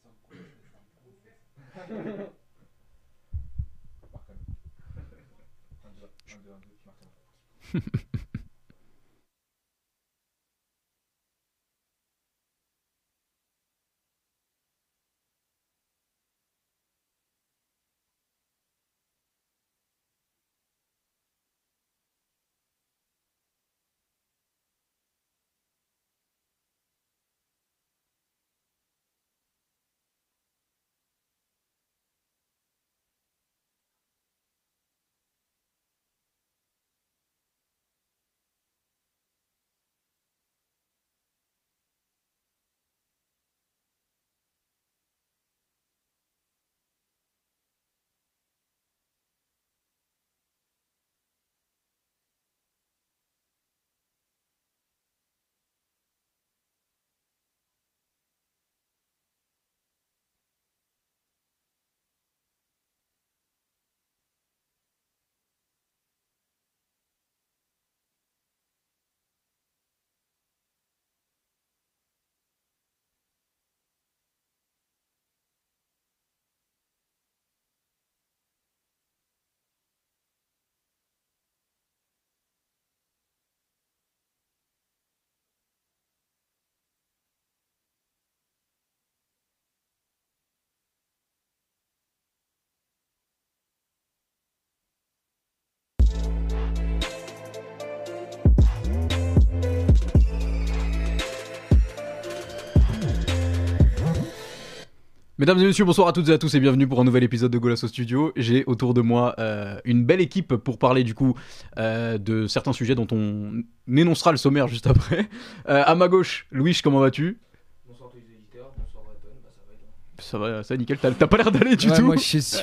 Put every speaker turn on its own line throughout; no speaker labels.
Mach keinen. Mach keinen. Mach keinen. Mesdames et messieurs, bonsoir à toutes et à tous et bienvenue pour un nouvel épisode de Golasso Studio. J'ai autour de moi euh, une belle équipe pour parler du coup euh, de certains sujets dont on énoncera le sommaire juste après. Euh, à ma gauche, Louis, comment vas-tu?
Bonsoir tous les éditeurs, bonsoir Redon, bah ça va et toi?
Ça va, ça va nickel, t'as t'as pas l'air d'aller du
Ouais,
tout.
Moi je suis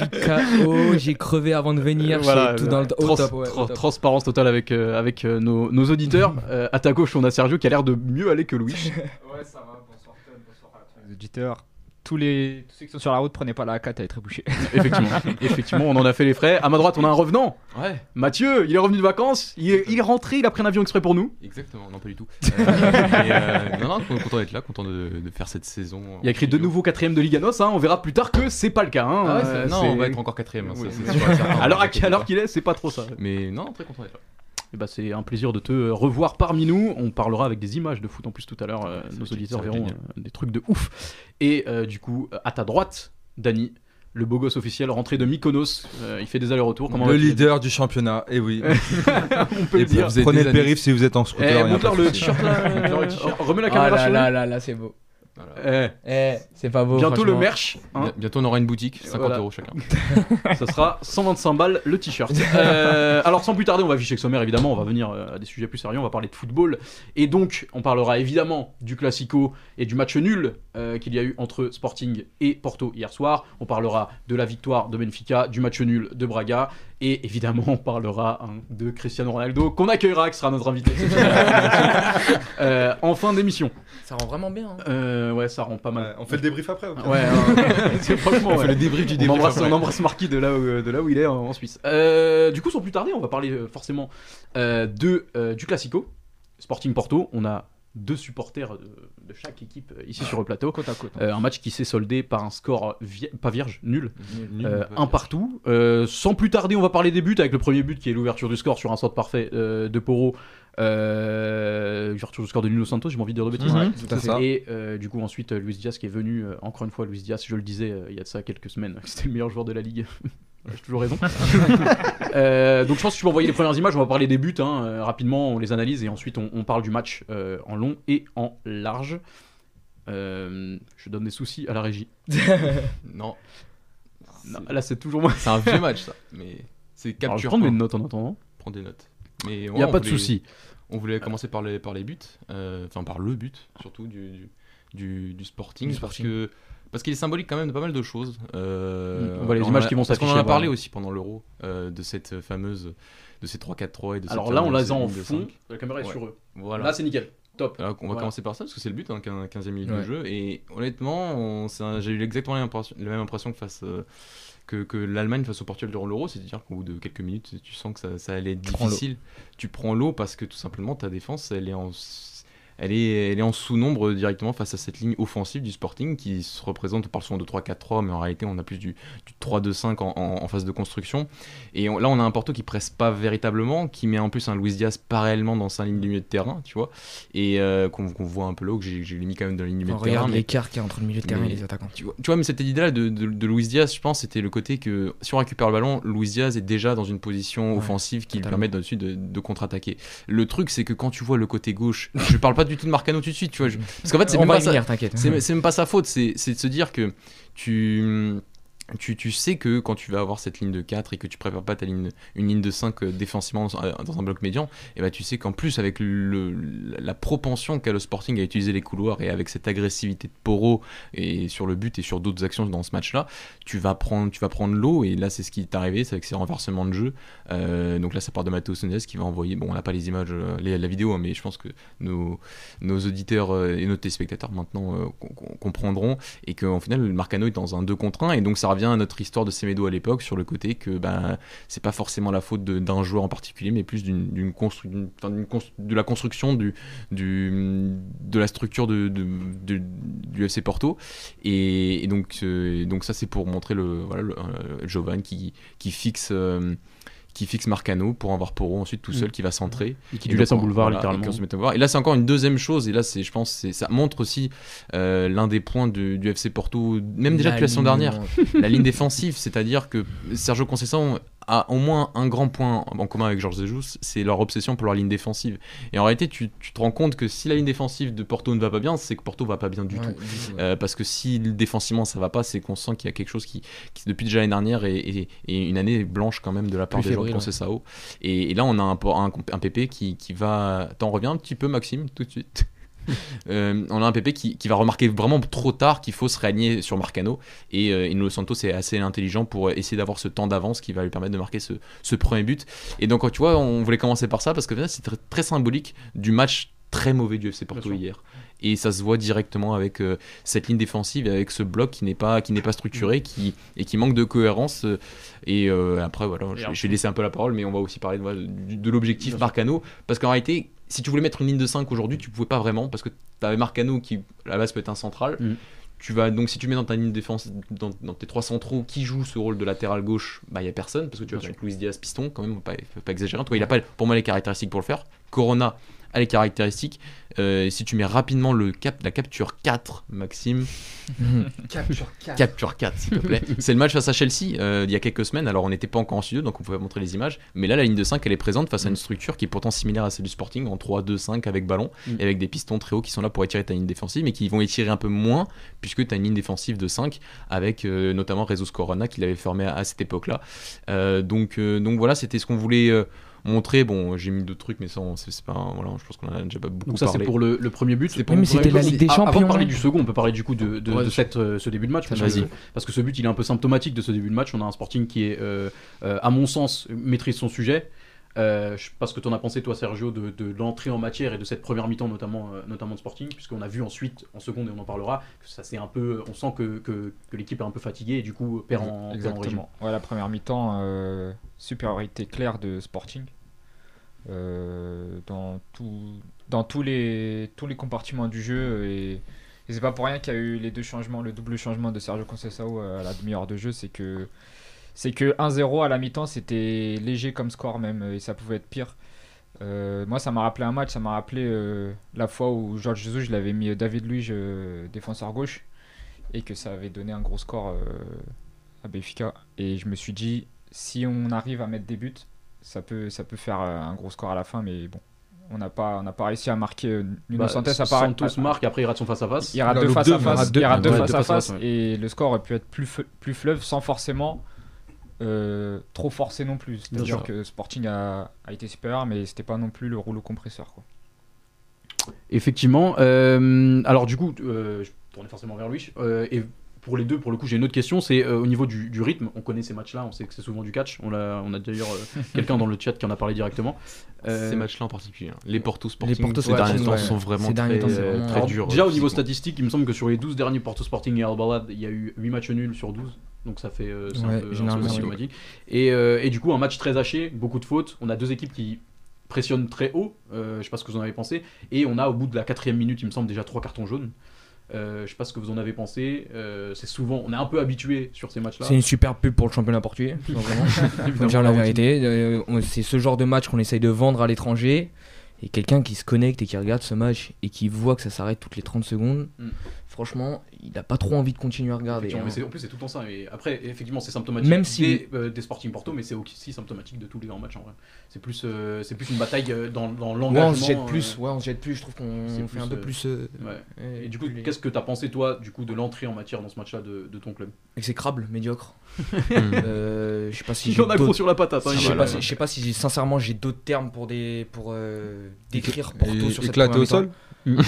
KO, j'ai crevé avant de venir,
Voilà,
j'ai tout dans le
trans-
top, ouais,
tra-
au top.
transparence totale avec, euh, avec euh, nos, nos auditeurs. Euh, à ta gauche, on a Sergio qui a l'air de mieux aller que Louis.
Ouais, ça va, bonsoir Tom, bonsoir à tous les auditeurs. Tous, les... tous ceux qui sont sur la route, prenez pas la 4, elle est très bouchée.
effectivement, effectivement, on en a fait les frais. À ma droite, on a un revenant.
Ouais,
Mathieu, il est revenu de vacances, il est, il est rentré, il a pris un avion exprès pour nous.
exactement, non pas du tout. Euh, et, euh, non, non, content d'être là, content de, de faire cette saison.
Il a écrit de nouveau quatrième de Liganos, hein. on verra plus tard que c'est pas le cas. hein.
Ah ouais,
Euh,
non, on va être encore quatrième. hein,
Oui. Alors heure qu'il est, c'est pas trop ça.
Mais non, très content d'être là.
Et bah, c'est un plaisir de te revoir parmi nous. On parlera avec des images de foot en plus tout à l'heure. euh, nos auditeurs verront euh, des trucs de ouf. Et euh, du coup, à ta droite, Dany, le beau gosse officiel rentré de Mykonos. Euh, il fait des allers-retours. Comment
le leader du championnat, et oui.
On peut
et
le dire.
vous
Vous êtes
prenez
des
le périph' si vous êtes en
Eh,
scooter.
le t-shirt là.
T-shirt.
Remets la
Ah
caméra
là
sur
là
lui.
là là, c'est beau.
Voilà.
Eh,
Eh, c'est pas beau.
bientôt le merch. hein.
Bien- Bientôt, on aura une boutique, 50
Voilà.
euros chacun.
Ça sera 125 balles le t-shirt. Euh, alors sans plus tarder, on va afficher le sommaire évidemment, on va venir euh, à des sujets plus sérieux, on va parler de football. Et donc, on parlera évidemment du Classico et du match nul euh, qu'il y a eu entre Sporting et Porto hier soir. On parlera de la victoire de Benfica, du match nul de Braga. Et évidemment, on parlera hein, de Cristiano Ronaldo, qu'on accueillera, qui sera notre invité Euh, en fin d'émission.
Ça rend vraiment bien. hein.
Euh, ouais, ça rend pas mal.
Ouais, on fait le débrief après. ok
Ouais, hein. franchement.
On
ouais.
fait le débrief du
On
débrief.
embrasse,
après.
on embrasse Marquis de là où, de là où il est en, en Suisse. Euh, du coup, sans plus tarder, on va parler euh, forcément euh, de, euh, du Classico, Sporting Porto. On a deux supporters de, de chaque équipe euh, ici sur le plateau.
Côte à côte. hein.
Euh, un match qui s'est soldé par un score vi- pas vierge, nul,
Nul,
euh,
pas
un partout. Euh, sans plus tarder, on va parler des buts avec le premier but qui est l'ouverture du score sur un sort parfait euh, de Poro. Euh, ouverture du score de Nuno Santos, j'ai envie de dire de bêtises.
Mhm,
Ouais.
tout à fait.
Et euh, du coup, ensuite, euh, Luis Diaz qui est venu, euh, encore une fois, Luis Diaz, je le disais euh, il y a de ça quelques semaines, c'était le meilleur joueur de la ligue. J'ai toujours raison. Euh, donc je pense que tu peux envoyer les premières images, on va parler des buts hein, euh, rapidement, on les analyse et ensuite on, on parle du match euh, en long et en large. Je donne des soucis à la régie.
Non,
là c'est toujours moi.
c'est un vieux match ça. Mais c'est
Alors, je
capture.
prends
un.
notes en attendant.
Prends des notes. Mais
Il
ouais,
n'y a pas de souci.
On voulait commencer par les, par les buts, enfin par le but surtout du, du, du- du sporting,
Du
parce
Sporting.
que parce qu'il est symbolique quand même de pas mal de choses. Euh,
on voit les images
a-
qui vont
Parce qu'on en
s'afficher,
a parlé aussi pendant l'Euro euh, de cette fameuse de ces 3-4-3 et de
Alors là on
fameuse
l'a en fond, la caméra est
Ouais.
sur eux.
Voilà.
Là c'est nickel, top.
Alors, on va
Voilà.
commencer par ça parce que c'est le but, hein, 15e minute
Ouais.
de jeu. Et honnêtement, j'ai eu exactement la même impression, que, face, euh, que, que l'Allemagne face au Portugal durant l'Euro. C'est-à-dire qu'au bout de quelques minutes, tu sens que ça, ça allait être
prends
difficile. Tu prends l'eau parce que tout simplement ta défense, elle est en. Elle est, elle est en sous-nombre directement face à cette ligne offensive du Sporting qui se représente, on parle souvent de 3-4-3, mais en réalité on a plus du, du 3-2-5 en, en- en phase de construction. Et on- là on a un Porto qui presse pas véritablement, qui met en plus un Luis Diaz pas réellement dans sa ligne du milieu de terrain, tu vois, et euh, qu'on voit un peu là, que j'ai mis quand même dans la ligne du milieu de terrain.
regarde l'écart qu'il y a entre le milieu de terrain
mais-
et les attaquants.
tu vois, tu vois, mais cette idée-là de, de, de Luis Diaz, je pense, c'était le côté que si on récupère le ballon, Luis Diaz est déjà dans une position
Ouais,
offensive qui lui permet de, de, de contre-attaquer. Le truc, c'est que quand tu vois le côté gauche, je parle pas du tout de Marcano tout de suite, tu vois, je- parce qu'en fait, c'est même, pas
venir,
c'est c'est même pas sa faute, c'est c'est de se dire que tu. Tu, tu sais que quand tu vas avoir cette ligne de 4 et que tu prépares pas ta ligne, une ligne de 5 euh, défensivement dans, un- dans un bloc médian, et ben tu sais qu'en plus avec le, la propension qu'a le Sporting à utiliser les couloirs et avec cette agressivité de Poro et sur le but et sur d'autres actions dans ce match-là, tu vas prendre, prendre l'eau et là c'est ce qui est arrivé, c'est avec ces renversements de jeu. Euh, donc là ça part de Matteo Sonez qui va envoyer, bon on n'a pas les images, euh, les- la vidéo, hein, mais je pense que nos, nos auditeurs euh, et nos téléspectateurs maintenant euh, com- com- comprendront et qu'en final Marcano est dans un 2 contre 1 et donc ça revient à notre histoire de Semedo à l'époque sur le côté que ben c'est pas forcément la faute d'un joueur en particulier mais plus d'une constru- de la construction du, du de la structure de, du FC Porto. Et, et donc euh, donc ça c'est pour montrer le voilà le, euh, Jovan qui qui fixe euh, qui fixe Marcano pour avoir Poro ensuite tout seul
Mm.
qui va centrer
Et qui lui laisse un boulevard
voilà,
littéralement.
et là, c'est encore une deuxième chose. Et là, c'est, je pense, c'est, ça montre aussi euh, l'un des points du, du FC Porto, même déjà depuis la saison dernière, la ligne défensive. C'est-à-dire que Sergio Conceição a au moins un grand point en commun avec Georges Jesus, c'est leur obsession pour leur ligne défensive. Et en réalité, tu, tu te rends compte que si la ligne défensive de Porto ne va pas bien, c'est que Porto va pas bien du tout. Euh, parce que si défensivement ça va pas, c'est qu'on sent qu'il y a quelque chose qui, qui depuis déjà l'année dernière est une année blanche quand même de la part
Plus
des joueurs de
fébrile,
Conceição. Et, et là on a un, un, un PP qui, qui va. T'en reviens un petit peu Maxime tout de suite. Euh, on a un PP qui, qui va remarquer vraiment trop tard qu'il faut se réaligner sur Marcano. Et euh, Nuno Santos est assez intelligent pour essayer d'avoir ce temps d'avance qui va lui permettre de marquer ce, ce premier but. Et donc tu vois on voulait commencer par ça parce que c'est très, très symbolique du match très mauvais du FC Porto hier. Et ça se voit directement avec euh, cette ligne défensive et avec ce bloc qui n'est pas qui n'est pas structuré qui et qui manque de cohérence. Euh, et euh, après voilà je, je vais laisser un peu la parole mais on va aussi parler de, l'objectif. Marcano. Parce qu'en réalité si tu voulais mettre une ligne de 5 aujourd'hui tu pouvais pas vraiment parce que tu avais Marcano qui à la base peut être un central.
Mm.
tu vas donc si tu mets dans ta ligne de défense dans, dans tes trois centraux qui joue ce rôle de latéral gauche bah il y a personne parce que tu vas avec Luis Diaz piston quand même faut pas, faut pas exagérer. En tout cas il a pas pour moi les caractéristiques pour le faire. Corona a les caractéristiques Euh, si tu mets rapidement le cap la capture 4 Maxime
Capture 4.
Capture 4, s'il te plaît. c'est le match face à Chelsea euh, il y a quelques semaines. Alors, on n'était pas encore en studio, donc on pouvait montrer les images. Mais là, la ligne de 5, elle est présente face à une structure qui est pourtant similaire à celle du Sporting, en 3-2-5 avec ballon,
Mm.
et avec des pistons très hauts qui sont là pour étirer ta ligne défensive, mais qui vont étirer un peu moins, puisque tu as une ligne défensive de 5, avec euh, notamment Jesus Corona qui l'avait formé à, à cette époque-là. Donc, donc voilà, c'était ce qu'on voulait. Montrer bon j'ai mis d'autres trucs mais ça c'est pas voilà je pense qu'on a déjà pas beaucoup
Donc ça c'est pour le, le premier but.
C'est
mais
le premier
c'était la
but,
Ligue des
a- Avant de
Champions,
parler
hein.
du second, on peut parler du coup de, de-
Ouais,
de
je-
cette, euh, ce début de match. Parce
Vas-y.
que, parce que ce but il est un peu symptomatique de ce début de match. On a un Sporting qui est, euh, euh, à mon sens, maîtrise son sujet. Euh, je sais pas ce que tu en as pensé toi Sergio de, de l'entrée en matière et de cette première mi-temps notamment, euh, notamment de Sporting puisqu'on a vu ensuite en seconde et on en parlera que ça c'est un peu on sent que, que, que l'équipe est un peu fatiguée et du coup perd en, perd en régime.
Exactement. Ouais, la première mi-temps, euh, supériorité claire de Sporting. Euh, dans, tous, les, compartiments du jeu. Et, c'est pas pour rien qu'il y a eu les deux changements, le double changement de Sergio Conceição à la demi-heure de jeu. C'est que, c'est que 1-0 à la mi-temps, c'était léger comme score même. Et ça pouvait être pire. Euh, moi, ça m'a rappelé un match. Ça m'a rappelé euh, la fois où Georges Jesus, je l'avais mis David Luiz, euh, défenseur gauche. Et que ça avait donné un gros score. euh, à Benfica et je me suis dit si on arrive à mettre des buts ça peut ça peut faire euh, un gros score à la fin mais bon on n'a pas on n'a pas réussi à marquer euh, Nuno
Bah,
Santos
Santos marque après il rate son face à face.
il
en
deux
loupe
face
deux, il
face
deux.
face et le score aurait pu être plus plus fleuve sans forcément euh, trop forcé non plus c'est à
Bien
dire
sûr.
que Sporting a, a été supérieur mais c'était pas non plus le rouleau compresseur quoi.
Effectivement. euh, alors du coup, euh, je tournais forcément vers lui. euh, et pour les deux, pour le coup, j'ai une autre question. C'est euh, au niveau du, du rythme. On connaît ces matchs-là. On sait que c'est souvent du catch. On a, on a d'ailleurs euh, quelqu'un dans le chat qui en a parlé directement. Euh,
ces matchs-là en particulier hein. les Porto Sporting
Porto
ces derniers
Sporting,
temps
ouais.
sont vraiment
Ces
très,
temps, c'est
euh,
vraiment-
très
alors,
durs
déjà au niveau statistique, il me semble que sur les 12 derniers Porto Sporting et Albalade, il y a eu 8 matchs nuls sur 12. Donc ça fait euh, c'est
Ouais,
un peu
généralement,
symptomatique. Et, euh, et du coup, un match très haché, beaucoup de fautes. On a deux équipes qui pressionne très haut. Euh, je sais pas ce que vous en avez pensé. Et on a au bout de la quatrième minute, il me semble déjà trois cartons jaunes. Euh, je sais pas ce que vous en avez pensé. Euh, c'est souvent, on est un peu habitué sur ces matchs-là.
C'est une super pub pour le championnat portugais. Faut dire la vérité. Euh, on- c'est ce genre de match qu'on essaye de vendre à l'étranger. Et quelqu'un qui se connecte et qui regarde ce match et qui voit que ça s'arrête toutes les 30 secondes,
Mm.
franchement, il n'a pas trop envie de continuer à regarder. Hein.
mais en plus, c'est tout le temps ça. Et après, effectivement, c'est symptomatique
Même si-
des, euh, des Sporting Porto, mais c'est aussi symptomatique de tous les grands matchs en vrai. C'est plus, euh, c'est plus une bataille euh, dans, dans
Ouais,
l'engagement.
on se jette
euh,
plus, ouais, on se jette plus. Je trouve qu'on fait
plus,
un peu plus.
ouais. Et du coup,
les-
qu'est-ce que t'as pensé toi, du coup, de l'entrée en matière dans ce match-là de, de ton club?
Exécrable, médiocre. Euh, je sais pas si
Il
j'ai
en a gros
d'autres-
sur la patate. hein,
Je sais pas, si- pas sincèrement j'ai d'autres termes pour des pour euh, décrire Porto
Et-
sur cette
éclaté au sol?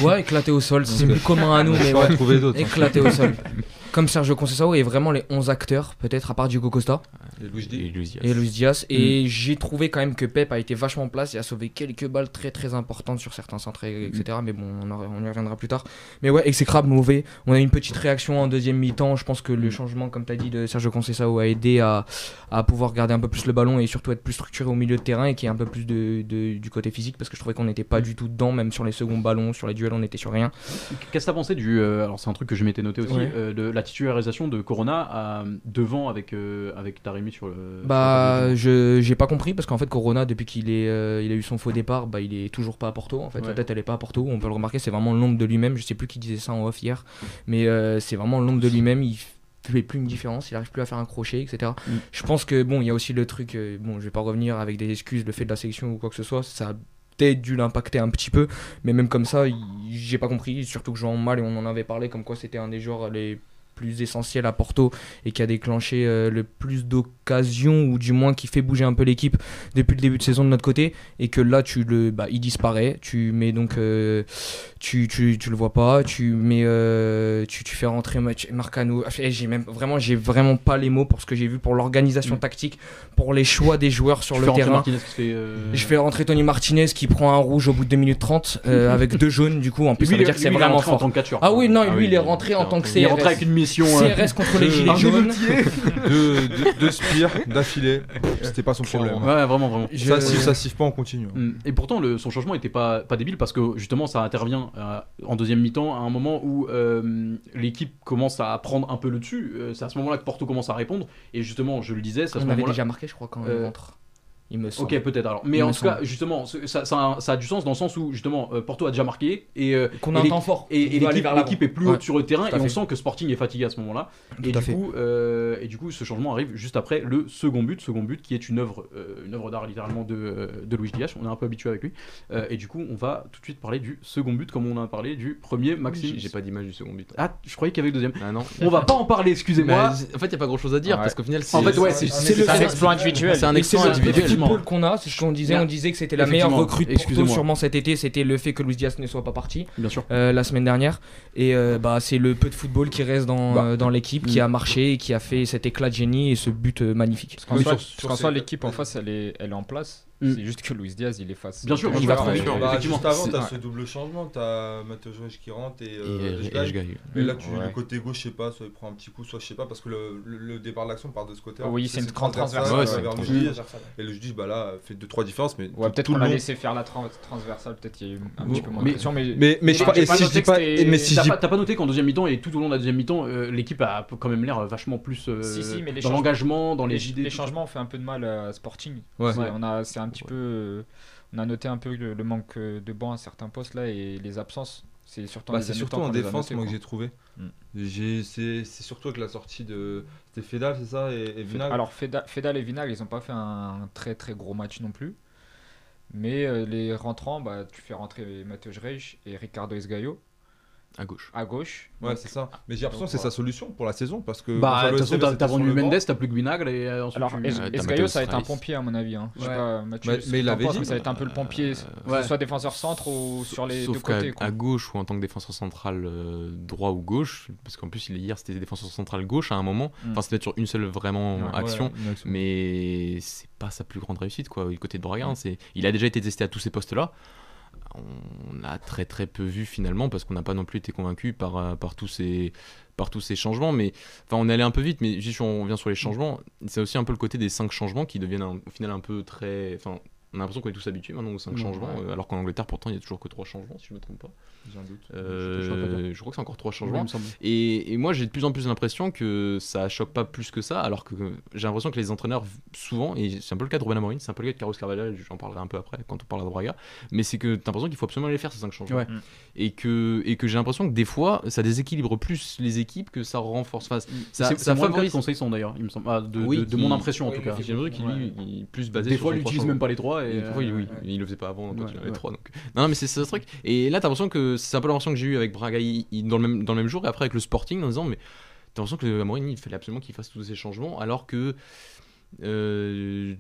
Ouais, éclaté au sol, c'est plus commun à nous mais ouais.
trouver d'autres. hein.
Éclaté au sol. Comme Sergio Conceição et vraiment les 11 acteurs, peut-être à part Diego Costa
Et Luis Diaz.
Et Luis Diaz.
et Luis Diaz. Et j'ai trouvé quand même que Pep a été vachement en place et a sauvé quelques balles très très importantes sur certains centres, etc. Mais bon, on, en- on y reviendra plus tard. Mais ouais, exécrable, mauvais. On a eu une petite réaction en deuxième mi-temps. Je pense que le changement, comme tu as dit, de Sergio Conceição a aidé à, à pouvoir garder un peu plus le ballon et surtout être plus structuré au milieu de terrain et qu'il y ait un peu plus de, de- du côté physique parce que je trouvais qu'on n'était pas du tout dedans, même sur les seconds ballons, sur les duels, on était sur rien.
Qu'est-ce que t'as pensé du. euh, alors, c'est un truc que je m'étais noté aussi,
Ouais.
euh, de la titularisation de Corona devant avec, euh, avec Taremi sur le.
Bah,
sur le-
je j'ai pas compris parce qu'en fait Corona depuis qu'il est euh, il a eu son faux départ, bah il est toujours pas à Porto. En fait,
Ouais.
sa tête elle est pas à Porto. On peut le remarquer, c'est vraiment l'ombre de lui-même. Je sais plus qui disait ça en off hier, mais euh, c'est vraiment l'ombre de lui-même. Il fait plus une différence, il arrive plus à faire un crochet, etc.
Mm.
Je pense que bon, il y a aussi le truc. euh, bon, je vais pas revenir avec des excuses, le fait de la sélection ou quoi que ce soit, ça a peut-être dû l'impacter un petit peu, mais même comme ça, j'ai pas compris. Surtout que jouant mal et on en avait parlé comme quoi c'était un des joueurs les plus essentiels à Porto et qui a déclenché euh, le plus d'occasions ou du moins qui fait bouger un peu l'équipe depuis le début de saison de notre côté. Et que là tu le bah, il disparaît. Tu mets donc euh, tu, tu, tu le vois pas. Tu mets euh, tu, tu fais rentrer Marcano. Eh, j'ai même vraiment j'ai vraiment pas les mots pour ce que j'ai vu pour l'organisation
Mm.
tactique pour les choix des joueurs sur
Tu
le terrain.
Fait,
je fais rentrer Tony Martinez qui prend un rouge au bout de 2 minutes 30 euh, avec deux jaunes du coup en plus
Lui,
ça veut dire que c'est vraiment
en
fort.
tant que catcheur.
ah oui non
Ah
lui il est rentré en tant que
Il est rentré avec une mission. euh,
CRS contre les gilets
un
jaunes.
Deux, deux, spires d'affilée, c'était pas son problème. hein.
Ouais, vraiment, vraiment.
Ça siffle, ça siffle pas, on continue. hein.
Mm. Et pourtant, le, son changement était pas, pas débile parce que justement, ça intervient euh, en deuxième mi-temps à un moment où euh, l'équipe commence à prendre un peu le dessus. Euh, c'est à ce moment-là que Porto commence à répondre. Et justement, je le disais, ce
on avait déjà marqué je crois quand
Euh,
il rentre il me semble
Ok, peut-être alors. Mais
Il
en tout cas, justement, ça, ça a, ça a du sens dans le sens où justement euh, Porto a déjà marqué et, euh,
qu'on
et
a un
l'équipe-
temps fort
et, l'équipe est plus
Ouais,
haute sur le terrain et on sent que Sporting est fatigué à ce moment-là. Et du, coup, euh, et du coup, ce changement arrive juste après le second but, second but qui est une œuvre, euh, une œuvre d'art littéralement de, de Luis Diaz. On est un peu habitué avec lui. Euh, et du coup, on va tout de suite parler du second but, comme on a parlé du premier. Maxime,
J'ai pas d'image du second but.
Ah, je croyais qu'il y avait le deuxième.
Ah non.
On va pas en parler, excusez-moi.
En fait, il y a pas grand chose à dire
Ouais.
parce qu'au final, c'est.
En fait, ouais, c'est
un exploit individuel.
C'est un exploit individuel.
Football qu'on a, c'est ce qu'on disait. On disait que c'était la meilleure recrue Porto
excusez-moi.
sûrement cet été. C'était le fait que Luis Diaz ne soit pas parti
Bien sûr.
euh, la semaine dernière. Et euh, bah, c'est le peu de football qui reste dans,
Bah,
euh, dans l'équipe, qui a marché et qui a fait cet éclat de génie et ce but euh, magnifique.
Parce qu'en
Oui,
soi, l'équipe en face, elle est, elle est en place.
Mm.
C'est juste que Luis Diaz, il est face.
Bien sûr,
Il va
sûr,
trop
ouais,
vite.
ouais,
Bah,
effectivement.
juste avant, t'as
ouais.
ce double changement, t'as Matheus Reis qui rentre et, euh,
et.
Mais là, tu,
Ouais.
le côté gauche, je sais pas, soit il prend un petit coup, soit je sais pas, parce que le, le, le départ de l'action part de ce côté.
Oui, c'est une grande transversale.
Ouais,
euh,
transversale.
Judic. Et le Judic, bah là, fait 2-3 différences, mais
Ouais,
tout-
peut-être
tout
qu'on
le
a
long.
laissé faire la tran- transversale, peut-être qu'il y a eu un petit peu moins
mais-
de pression, mais.
Mais, mais je
J'ai
pas- et
pas
si je
noté
dis
que
pas,
T'as
dis
pas, t'as pas noté qu'en deuxième mi-temps et tout au long de la deuxième mi-temps, euh, l'équipe a quand même l'air vachement plus euh,
mais les
dans
changements-
l'engagement, dans les,
les,
idées.
les changements ont fait un peu de mal à Sporting.
Ouais.
C'est-
Ouais.
Un petit peu, euh, on a noté un peu le, le manque euh, de banc à certains postes là et les absences. C'est surtout,
Bah, en
a
défense moi que j'ai trouvé.
Mm.
J'ai- C'est surtout avec la sortie de. C'était Fedal, c'est ça Et, et Vinal
Alors Feda- Fedal et Vinal, ils n'ont pas fait un très très gros match non plus. Mais euh, les rentrants, bah, tu fais rentrer Matheus Reis et Ricardo Esgaio
À gauche.
à gauche.
Ouais, c'est ça. Mais j'ai l'impression que c'est sa solution pour la saison parce que.
Bah, de toute façon, t'as vendu. Mendes, t'as plus que Vinagre et euh, ensuite
Alors,
tu-
Es-
Euh, t'as
Esgaio, ça va être un pompier à mon avis. Hein. Je sais
Ouais.
pas, Mathieu,
Mais- il
penses,
dit.
Ça va être un peu le pompier, ce soit défenseur centre ou sur les
Sauf
deux
qu'à
côtés. quoi.
à gauche ou en tant que défenseur central euh, droit ou gauche, parce qu'en plus il est hier c'était défenseur central gauche à un moment,
Mm.
enfin c'était sur une seule vraiment action, mais c'est pas sa plus grande réussite quoi. Du côté de Braga, hein, c'est il a déjà été testé à tous ces postes là. On a très très peu vu finalement parce qu'on n'a pas non plus été convaincu par, euh, par tous ces par tous ces changements mais enfin on est allé un peu vite mais juste on revient sur les changements c'est aussi un peu le côté des cinq changements qui deviennent un- au final un peu très enfin On a l'impression qu'on est tous habitués maintenant aux 5
Ouais,
changements,
ouais.
euh, alors qu'en Angleterre, pourtant, il y a toujours que 3 changements, si je me trompe pas.
J'ai un doute.
Euh,
je
crois que c'est encore 3
Ouais, il
changements. Et, et moi, j'ai de plus en plus l'impression que ça choque pas plus que ça, alors que j'ai l'impression que les entraîneurs, souvent, et c'est un peu le cas de Ruben Amorim, c'est un peu le cas de Carlos Carvalhal, j'en parlerai un peu après quand on parlera de Braga, mais c'est que t'as l'impression qu'il faut absolument les faire ces 5 changements.
Ouais.
Mm.
Et que, et que j'ai l'impression que des fois, ça déséquilibre plus les équipes que ça renforce. Enfin, ça,
C'est
ça
cas
favorise.
conseils sont d'ailleurs, il me semble. Ah, de,
Oui,
de- de
qui-
mon impression en tout cas.
J'ai l'impression qu'il est plus basé
Des
sur
fois, il
trois
utilise même pas les trois. Et,
fois, il- oui,
euh,
il le faisait pas avant quand il avait trois. Non, mais c'est c'est ce truc. Et là, t'as l'impression que c'est un peu l'impression que j'ai eu avec Braga il- il- dans, le même, dans le même jour et après avec le Sporting en disant, mais t'as l'impression que Amorim, il fallait absolument qu'il fasse tous ces changements alors que. euh,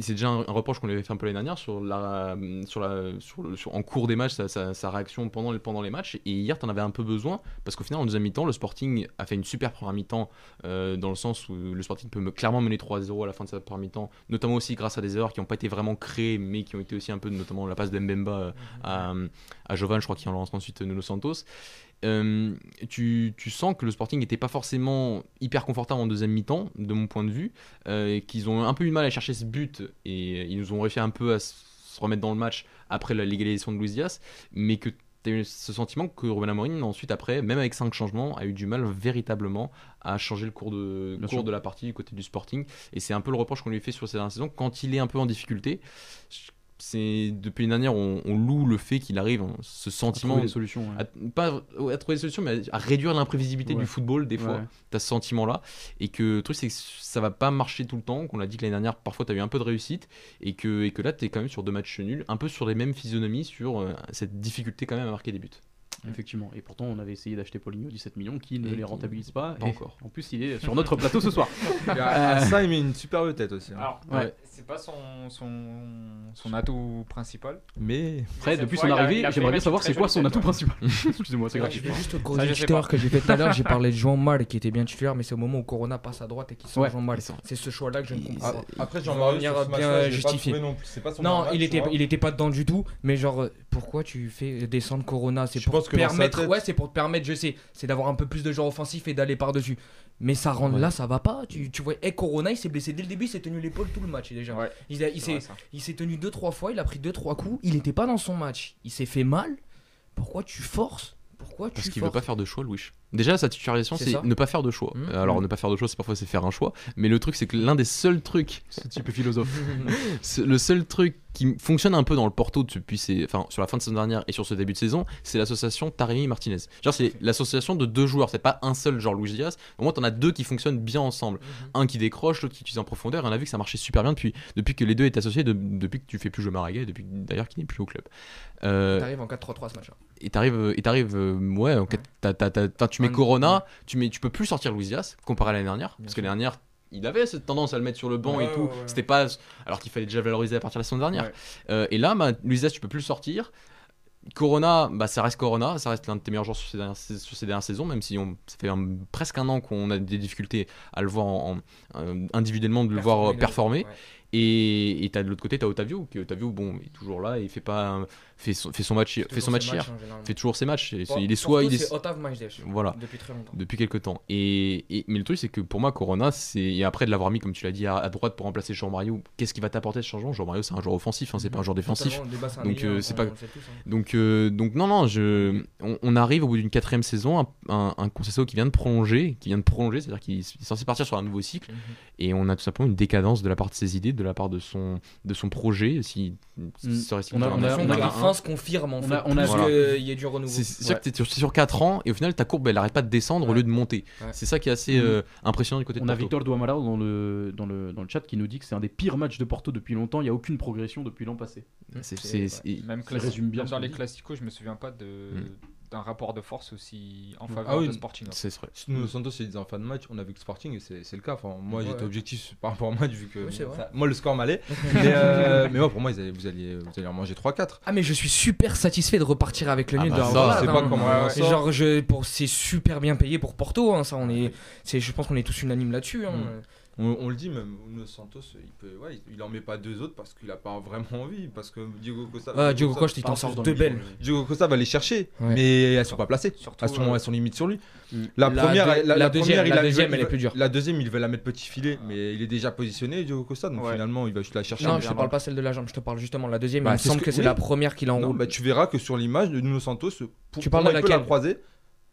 c'est déjà un, un reproche qu'on lui avait fait un peu l'année dernière sur la, sur la, sur le- sur- en cours des matchs, sa, sa- sa réaction pendant, les- pendant les matchs. Et hier, t'en avais un peu besoin parce qu'au final, en deuxième mi-temps, le Sporting a fait une super première mi-temps euh, dans le sens où le Sporting peut me- clairement mener 3-0 à la fin de sa première mi-temps, notamment aussi grâce à des erreurs qui n'ont pas été vraiment créées, mais qui ont été aussi un peu, notamment la passe de Mbemba euh, à, à Jovan, je crois qu'il en lance ensuite Nuno Santos. Euh, tu, tu sens que le Sporting n'était pas forcément hyper confortable en deuxième mi-temps, de mon point de vue, euh, qu'ils ont un peu eu de mal à chercher ce but, et ils nous ont réussi un peu à se remettre dans le match après la légalisation de Luis Diaz, mais que tu as eu ce sentiment que Ruben Amorim, ensuite, après, même avec cinq changements, a eu du mal véritablement à changer le cours de, cours de la partie du côté du Sporting, et c'est un peu le reproche qu'on lui fait sur ces dernières saisons, quand il est un peu en difficulté. C'est depuis l'année dernière, on, on loue le fait qu'il arrive, hein, ce sentiment
trouver des solutions. ouais.
à, pas à trouver des solutions, mais à, à réduire l'imprévisibilité
Ouais.
du football, des fois.
Ouais.
Tu as ce sentiment-là. Et que le truc, c'est que ça va pas marcher tout le temps. Qu'on a dit que l'année dernière, parfois, tu as eu un peu de réussite. Et que, et que là, tu es quand même sur deux matchs nuls, un peu sur les mêmes physionomies, sur euh, cette difficulté quand même à marquer des buts.
Effectivement. Et pourtant, on avait essayé d'acheter Paulinho 17 millions qui ne
Et
les
qui-
rentabilise pas.
pas
Et
encore.
En plus, il est sur notre plateau ce soir.
À, à ça, il met une superbe tête aussi. hein.
Alors,
Ouais.
c'est pas son, son, son atout principal.
Mais
Après, depuis
fois,
son arrivée, j'aimerais bien savoir c'est quoi son atout principal. Excusez-moi, c'est gratuit.
je vais juste
Ça, sais
l'histoire
pas.
que j'ai fait tout à l'heure. J'ai parlé de Jean Mal qui était bien titulaire, mais c'est au moment où Corona passe à droite et qu'il sort
Ouais,
Jean Mal. C'est ce choix-là que je ne comprends pas.
après,
Je vais
Jean-Marie,
revenir
sur ce
bien justifié.
non
il était, pas dedans du tout, mais genre, euh, pourquoi tu fais descendre Corona? C'est
Je
pour
pense que
permettre,
tête-
ouais, c'est pour te permettre, je sais, c'est d'avoir un peu plus de joueurs offensifs et d'aller par-dessus. Mais ça rend
Ouais.
là, ça va pas. Tu, tu vois, et Corona, il s'est blessé dès le début, il s'est tenu l'épaule tout le match déjà.
Ouais.
Il, s'est, tenu deux trois fois, il a pris deux trois coups, il était pas dans son match, il s'est fait mal. Pourquoi tu forces? Pourquoi tu
Parce qu'il veut pas faire de choix, Louis. Déjà, sa titularisation,
C'est
ne pas faire de choix.
Mmh.
Alors,
Mmh.
ne pas faire de choix, c'est parfois c'est faire un choix. Mais le truc, c'est que l'un des seuls trucs
Ce type philosophe.
Le seul truc qui fonctionne un peu dans le Porto depuis enfin, sur la fin de saison dernière et sur ce début de saison, c'est l'association Taremi-Martinez. Genre, c'est l'association de deux joueurs, c'est pas un seul genre Luis Diaz. Au moins, t'en as deux qui fonctionnent bien ensemble. Un qui décroche, l'autre qui utilise en profondeur. Et on a vu que ça marchait super bien depuis, depuis que les deux étaient associés, de- depuis que tu fais plus jouer Maragay, depuis d'ailleurs qu'il n'est plus au club. Euh,
T'arrives en 4-3-3 ce match-là.
et t'arrives et t'arrives euh, ouais ok, t'as- t'as- t'as- t'as- tu mets Corona tu mets tu peux plus sortir Luis Diaz comparé à l'année dernière.
Bien
parce que l'année dernière il avait cette tendance à le mettre sur le banc
Ouais,
et tout.
ouais, ouais.
c'était pas alors qu'il fallait déjà valoriser à partir de la saison dernière. Euh, et là bah, Luis tu peux plus le sortir. Corona, bah, ça reste Corona, ça reste l'un de tes meilleurs joueurs sur ces dernières, sur ces dernières saisons, même si on, ça fait un- presque un an qu'on a des difficultés à le voir en, en- euh, individuellement, de le voir euh, performer. Et et t'as de l'autre côté, t'as Otavio, qui Otavio, bon, est toujours là, et il fait pas, un- fait son, fait son match, fait son match hier, fait toujours ses matchs.
Bon,
il est soit il est,
c'est Otav
voilà,
depuis très longtemps.
depuis quelques temps. Et, et- mais le truc c'est que pour moi Corona, c'est et après de l'avoir mis comme tu l'as dit à, à droite pour remplacer Jean Mario, qu'est-ce qui va t'apporter ce changement? Jean Mario c'est un joueur offensif, hein, c'est pas un joueur défensif.
Débat, un
Donc, euh,
on-
c'est pas-
tous, hein.
Donc, euh, donc non, non, je, on, on arrive au bout d'une quatrième saison, un, un, un qui vient de prolonger, qui vient de prolonger, c'est-à-dire qu'il est censé partir sur un nouveau cycle,
Mhm.
et on a tout simplement une décadence de la part de ses idées, de la part de son, de son projet. Si, si
Mm. On a- on a- on
que
a
se confirment en
on
fait,
a- on a-
Voilà.
qu'il y ait du renouveau.
C'est c'est sûr que tu es sur 4 ans et au final ta courbe elle arrête pas de descendre au lieu de monter.
Ouais.
C'est ça qui est assez
Mhm.
euh, impressionnant du côté de
On a
Porto.
Victor Douamara dans le, dans, le, dans le chat qui nous dit que c'est un des pires matchs de Porto depuis longtemps. Il n'y a aucune progression depuis l'an passé.
C'est-
Même,
Ça résume bien
dans les classicos, je me souviens pas de
Mm.
D'un rapport de force aussi en
Mm.
faveur
Ah oui.
de Sporting.
c'est vrai.
Si Nuno Santos il disait en fin de match, on a vu que Sporting et c'est c'est le cas. Enfin, moi
Ouais.
j'étais objectif par rapport au match vu que
Oui, c'est vrai.
ça- moi le score m'allait. mais, euh, mais moi pour moi ils allaient- vous alliez vous alliez en manger 3-4.
Ah mais je suis super satisfait de repartir avec le
Ah
nul
bah ça,
c'est pas
hein.
comment
Ouais,
genre je pour c'est super bien payé pour Porto hein, ça on est c'est je pense qu'on est tous unanimes là-dessus hein.
Mm.
On, on le dit même, Nuno Santos, il peut, ouais, il, il en met pas deux autres parce qu'il a pas vraiment envie, parce que Diego Costa.
Ah, Diogo Costa, il t'en
Pas
sort
dans
deux
l'émission,
belles.
mais-
Diogo Costa va les chercher,
Ouais.
mais elles sont pas placées.
Surtout,
Elles sont,
euh,
elles sont limites sur lui. La,
La
première, la,
la deuxième-
première,
la deuxième, elle est
va-
plus dure.
La deuxième, il va la mettre petit filet, mais il est déjà positionné, Diogo Costa, donc
Ouais.
finalement, il va juste la chercher.
Non, je te parle pas celle de la jambe, je te parle justement de la deuxième.
Bah,
il me semble que,
que-
c'est
oui.
la première qu'il enroule.
bah, tu verras que sur l'image de Nuno Santos, pour,
Tu parles de
moi, il peut la croiser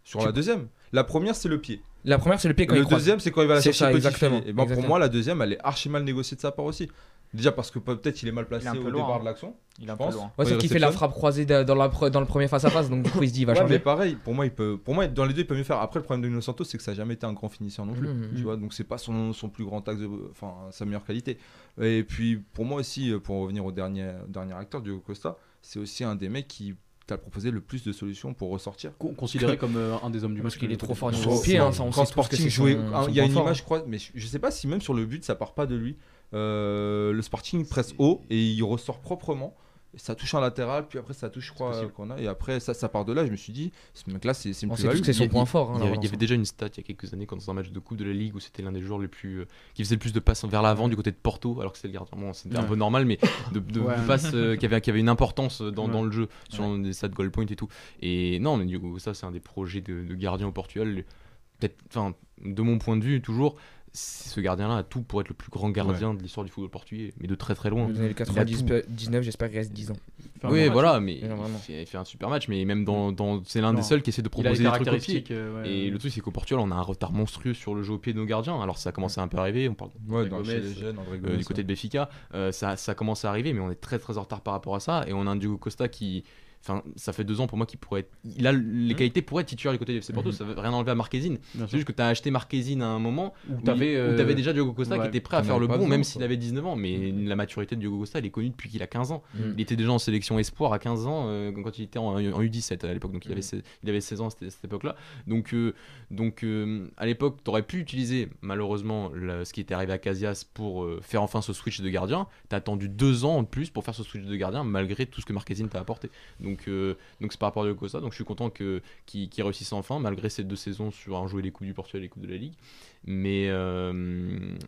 sur la deuxième. La première, c'est le pied.
La première, c'est le pied quand
le
il croise.
deuxième, c'est quand il va la
C'est
chercher
ça, exactement.
Et ben, pour
exactement.
moi, la deuxième, elle est archi mal négociée de sa part aussi. Déjà parce que peut-être il est mal placé
Il est
au
loin,
départ
hein.
de l'action.
Il est un peu loin.
Ouais,
il
qu'il fait la frappe croisée de- dans, la pre- dans le premier face à face, donc du coup il se dit il va
Ouais, mais pareil, pour moi, il peut, pour moi, dans les deux, il peut mieux faire. Après, le problème de Nuno Santos, c'est que ça n'a jamais été un grand finisseur non plus.
Mhm.
Tu vois, donc c'est pas son, son plus grand axe, de- enfin sa meilleure qualité. Et puis pour moi aussi, pour revenir au dernier, dernier acteur, Diogo Costa, c'est aussi un des mecs qui t'a proposé le plus de solutions pour ressortir.
Con- Considéré comme euh, un des hommes du match.
Parce qu'il est trop fort
Sur-
au pied, hein, ça on
quand
sait
Sporting jouait, il y a une
fort.
image, je crois, mais je, je sais pas si même sur le but ça part pas de lui. Euh, le Sporting presse haut et il ressort proprement. Et ça touche un latéral, puis après ça touche, je crois, euh, qu'on a. Et après ça, ça part de là. Je me suis dit, ce mec-là, c'est c'est une plus-value.
c'est son point fort. hein,
Il y, avait, il y
relance.
avait déjà une stat il y a quelques années quand dans un match de coupe de la Ligue où c'était l'un des joueurs les plus euh, qui faisait le plus de passes vers l'avant du côté de Porto alors que c'était le gardien. Bon, c'était un peu normal mais de, de-
Ouais.
de passes euh, qui, avait, qui avait une importance dans,
Ouais.
dans le jeu sur des stats goal point et tout. Et non, mais Diogo ça c'est un des projets de, de gardien au Portugal. Peut-être, enfin, de mon point de vue toujours, ce gardien-là a tout pour être le plus grand gardien de l'histoire du football portugais, mais de très très loin.
Dans les années
Il a
99, j'espère qu'il reste 10 ans.
Oui,
bon
voilà, mais
Mais non,
il fait, il fait un super match, mais même dans, dans c'est l'un des seuls qui essaie de proposer des trucs au pied.
caractéristiques. euh, ouais.
Et le truc, c'est qu'au Portugal, on a un retard monstrueux sur le jeu au pied de nos gardiens. Alors, ça a commencé à un peu arriver. On parle
les jeunes,
euh, du côté de Benfica. Euh, ça, ça a commencé à arriver, mais on est très très en retard par rapport à ça. Et on a un Diogo Costa qui. Enfin, ça fait deux ans pour moi qu'il pourrait être. Il a les qualités pour être titulaire du côté du FC Porto.
Mhm.
Ça veut rien enlever à Marquezine. C'est juste que tu as acheté Marquezine à un moment
Où
il- où
euh,
déjà Diogo Costa
ouais,
qui était prêt à faire
avais
le bon,
besoin,
même s'il avait 19 ans. Mais la maturité de Diogo Costa, elle est connue depuis qu'il a 15 ans.
Mhm.
Il était déjà en sélection espoir à 15 ans euh, quand il était en, en U17 à l'époque, donc il avait,
Mhm.
16, il avait 16 ans à cette, époque-là. Donc, euh, donc à l'époque, tu aurais pu utiliser malheureusement le- ce qui était arrivé à Casillas pour faire enfin ce switch de gardien. Tu as attendu deux ans de plus pour faire ce switch de gardien malgré tout ce que Marquezine t'a apporté. Donc euh, donc c'est par rapport à Costa. Donc je suis content que qu'il qu'il réussisse enfin malgré ces deux saisons sur un jouer les coupes du Portugal et les coupes de la Ligue. Mais euh,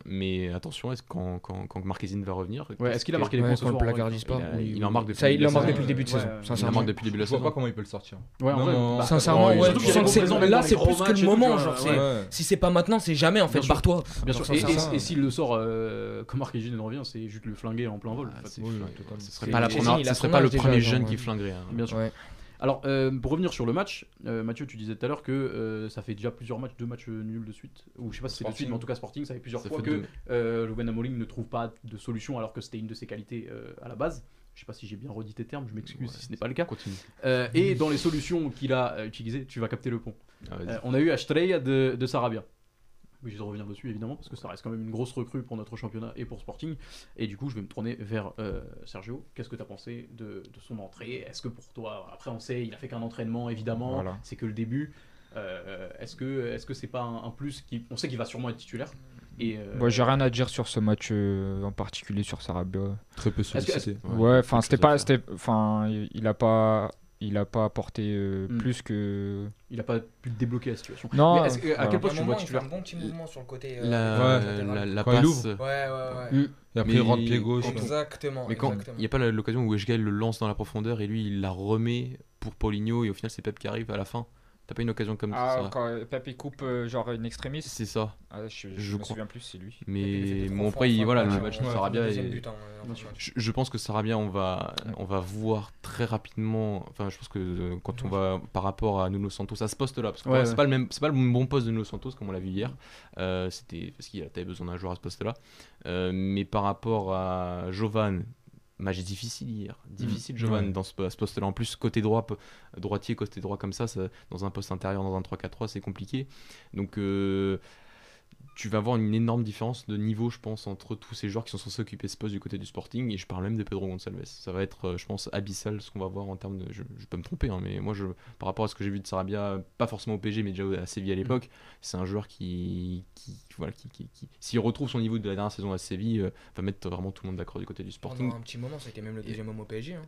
mais attention, est-ce quand, quand, quand Marquezine va revenir
Ouais, est-ce qu'il a marqué les
Ouais,
points ce
quand le
soir,
placardise
il,
pas.
a-
oui,
il en marque depuis
Ça, il
le
en
début
marque
de la
depuis le début de
Ouais,
saison,
ouais.
Il en
sincèrement.
marque depuis le début de la
Je vois
saison.
pas comment il peut le sortir.
Ouais, bah,
Sincèrement,
ouais,
sens que là, c'est plus que le moment,
vois,
genre. Si c'est pas maintenant, c'est jamais en fait. Barre-toi.
Bien sûr.
Genre,
Et, s'il le sort euh, comme Marquezine revient, c'est juste le flinguer en plein vol.
Ah, ce serait pas,
il a
ce serait pas le premier jeune qui flinguerait. hein.
Bien sûr. Alors, euh, pour revenir sur le match, euh, Mathieu, tu disais tout à l'heure que euh, ça fait déjà plusieurs matchs, deux matchs nuls de suite. Ou je sais pas si c'est de suite, mais en tout cas Sporting, ça fait plusieurs
Ça
fois
fait
que euh, Ruben Amorim ne trouve pas de solution alors que c'était une de ses qualités à la base. Je sais pas si j'ai bien redit tes termes, je m'excuse
Ouais,
si ce n'est pas le cas.
Continue.
Et dans les solutions qu'il a utilisées, tu vas capter le pont.
Ah,
on a eu Ashtreya de, de Sarabia. Oui, je vais revenir dessus évidemment parce que ça reste quand même une grosse recrue pour notre championnat et pour Sporting. Et du coup, je vais me tourner vers euh, Sergio. Qu'est-ce que tu as pensé de, de son entrée? Est-ce que pour toi, après on sait, il a fait qu'un entraînement évidemment,
Voilà.
c'est que le début. Euh, est-ce que est-ce que c'est pas un, un plus qui, On sait qu'il va sûrement être titulaire. Et euh,
Moi, j'ai rien à dire sur ce match euh, en particulier sur Sarabia.
Très peu
que-
sollicité.
Ouais, enfin, c'était pas, enfin, il il a pas, il a pas apporté euh,
Hmm.
plus que.
il a pas pu débloquer la situation.
Non.
Mais est-ce que- à quel point tu vois
il fait un bon petit mouvement sur le côté.
La,
euh,
la, la
Quand il
passe.
ouvre.
Ouais, ouais, ouais.
Et après,
Mais
il rentre pied gauche.
Exactement.
Mais quand
exactement.
il n'y a pas la- l'occasion où Eshgail le lance dans la profondeur et lui il la remet pour Paulinho et au final c'est Pep qui arrive à la fin. T'as pas une occasion comme
Ah,
ça
quand Pep il coupe euh, genre une extrémiste.
C'est ça.
Ah, je, je,
Je
me
crois.
souviens plus, c'est lui.
Mais
fort,
après il-
enfin,
voilà le match de Sarabia
but, hein,
je, je pense que Sarabia on va on va voir très rapidement enfin je pense que euh, quand on va par rapport à Nuno Santos à ce poste là parce que
Ouais,
c'est
ouais.
pas le même c'est pas le bon poste de Nuno Santos comme on l'a vu hier Euh, c'était parce qu'il avait besoin d'un joueur à ce poste là mais par rapport à Jovan match difficile hier. Difficile Jovan
Ouais.
dans ce, à ce poste là en plus côté droit droitier côté droit comme ça, ça dans un poste intérieur dans un 3-4-3 c'est compliqué. Donc euh, tu vas avoir une énorme différence de niveau, je pense, entre tous ces joueurs qui sont censés occuper ce poste du côté du Sporting. Et je parle même de Pedro Gonçalves. Ça va être, euh, je pense, abyssal ce qu'on va voir en termes de. Je, je peux me tromper, hein, mais moi, je, par rapport à ce que j'ai vu de Sarabia, pas forcément au PG, mais déjà à Séville à l'époque, c'est un joueur qui, qui voilà, qui, qui, qui- s'il retrouve son niveau de la dernière saison à Séville, euh, va mettre vraiment tout le monde d'accord du côté du Sporting.
Pendant un petit moment, été même le deuxième homme au PSG. hein.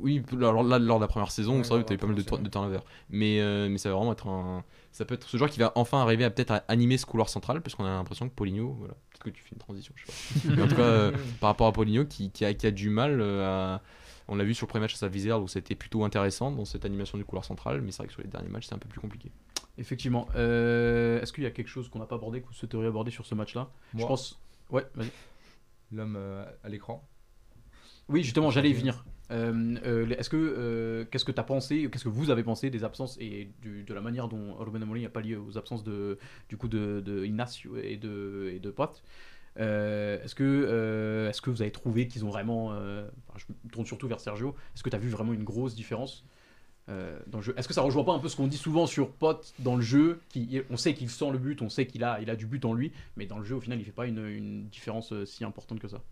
Oui, alors là, lors de la première saison,
Ouais,
c'est vrai
lors
que tu as eu pas mal de, de turnover. Mais, euh, mais ça va vraiment être un. Ça peut être ce joueur qui va enfin arriver à peut-être à animer ce couloir central, parce qu'on a l'impression que Paulinho, voilà, peut-être que tu fais une transition, je sais pas. Mais en tout cas, euh, par rapport à Paulinho, qui, qui, a, qui a du mal euh, à. On l'a vu sur le premier match à sa Vizère où c'était plutôt intéressant dans cette animation du couloir central, mais c'est vrai que sur les derniers matchs, c'est un peu plus compliqué.
Effectivement. Euh, Est-ce qu'il y a quelque chose qu'on n'a pas abordé, que vous souhaiteriez aborder sur ce match-là? Je
Moi,
pense. Ouais, vas-y.
l'homme euh, à l'écran.
Oui, justement, j'allais y venir. Euh, euh, Est-ce que euh, qu'est-ce que tu as pensé, qu'est-ce que vous avez pensé des absences et du- de la manière dont Ruben Amorim a pallié aux absences de du coup de, de Ignacio et de et de Pot Est-ce que est-ce que vous avez trouvé qu'ils ont vraiment enfin, je me tourne surtout vers Sergio. Est-ce que tu as vu vraiment une grosse différence dans le jeu? Est-ce que ça rejoint pas un peu ce qu'on dit souvent sur Pot dans le jeu qui, On sait qu'il sent le but, on sait qu'il a il a du but en lui, mais dans le jeu au final il fait pas une, une différence si importante que ça?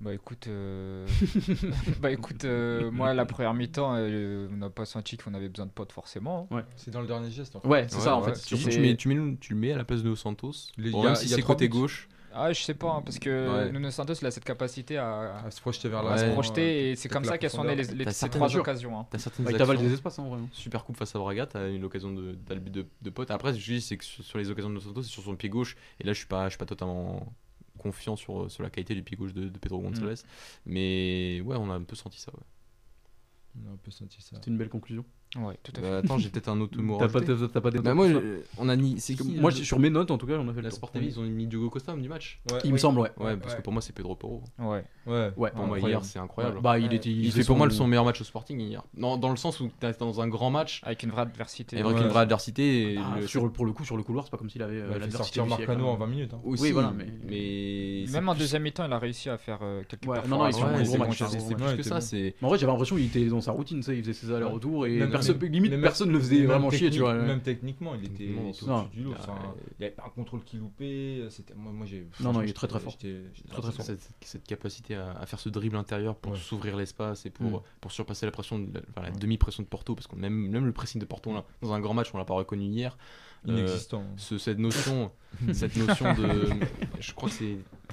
Bah écoute, euh, bah écoute, euh, moi la première mi-temps, euh, on n'a pas senti qu'on avait besoin de potes forcément. hein.
C'est dans le dernier geste. En fait.
Ouais, c'est
Ouais,
ça en
ouais.
fait.
Tu, mets, tu, mets, le- tu le mets à la place de Dos Santos.
Les-
Bon,
il y a-
même si
il y a
c'est
trois
côté
buts.
gauche.
Ah, je sais pas, hein, parce que
Ouais.
Nuno Santos il a cette capacité à,
À se projeter vers
à
la
se
Ouais.
projeter et c'est
peut-être
comme
la
ça qu'elles sont nées les,
profondeur.
les-
T'as
ces
certaines
trois
mesures.
occasions. hein.
T'as certaines actions.
des espaces, hein, vraiment.
Super coupe face à Braga, t'as eu l'occasion de, t'as le but de, de pote. Après, je dis, c'est que sur, sur les occasions de Dos Santos, c'est sur son pied gauche. Et là, je suis pas, je suis pas totalement confiant sur, sur la qualité du pied gauche de, de Pedro Gonçalves. Mais ouais, on a un peu senti ça. Ouais.
On a un peu senti ça.
C'était une belle conclusion.
Ouais, tout à fait.
Bah, attends, j'ai peut-être un autre mot.
T'as pas, t'as- t'as pas des
Bah, moi, je- on a mis. C'est qui
moi,
le-
sur mes notes, en tout cas, on a fait le
la
tour.
TV, ils ont mis Diogo Costa du match.
Ouais.
Il me semble, ouais.
Ouais, parce
ouais.
que pour moi, c'est Pedro Porro.
Ouais.
Ouais.
Ouais,
Pour moi,
Incroyable.
hier, c'est incroyable.
Bah, il
Ouais.
était.
il fait pour moi le son meilleur match au Sporting hier. Non, dans le sens où t'es dans un grand match,
Avec une vraie adversité.
avec
Ouais.
une vraie adversité. et
Bah,
le-
sur, pour le coup, sur le couloir, c'est pas comme s'il avait euh,
il fait
l'adversité
sortir
du siècle,
Marcano
hein.
en 20 minutes. hein.
aussi,
Oui, voilà, mais-
mais c'est
Même en deuxième mi-temps, il a réussi à faire euh, quelques
Ouais, non, non, ils sont
Ouais,
en
c'est
gros
bon,
match,
c'est- c'est plus que ça. C'est
Mais en vrai, j'avais l'impression qu'il était dans sa routine, tu sais, il faisait ses allers-retours et
Même-
personne,
même-
limite
même-
personne le faisait vraiment chier, tu vois.
Même techniquement, il était,
Techniquement,
il était
non.
au-dessus du lot.
Ah,
il n'y avait pas un contrôle qui loupait. C'était moi, moi j'ai.
Non, non, il est très, très fort.
j'étais- j'étais
Très, très fort.
cette, cette capacité à, à faire ce dribble intérieur pour
Ouais.
s'ouvrir l'espace et pour,
Mm.
pour surpasser la pression, la, enfin, la
Ouais.
demi-pression de Porto, parce qu'on même, même le pressing de Porto là, dans un grand match, on l'a pas reconnu hier. Euh,
Inexistant.
ce- cette notion, cette notion de, je crois que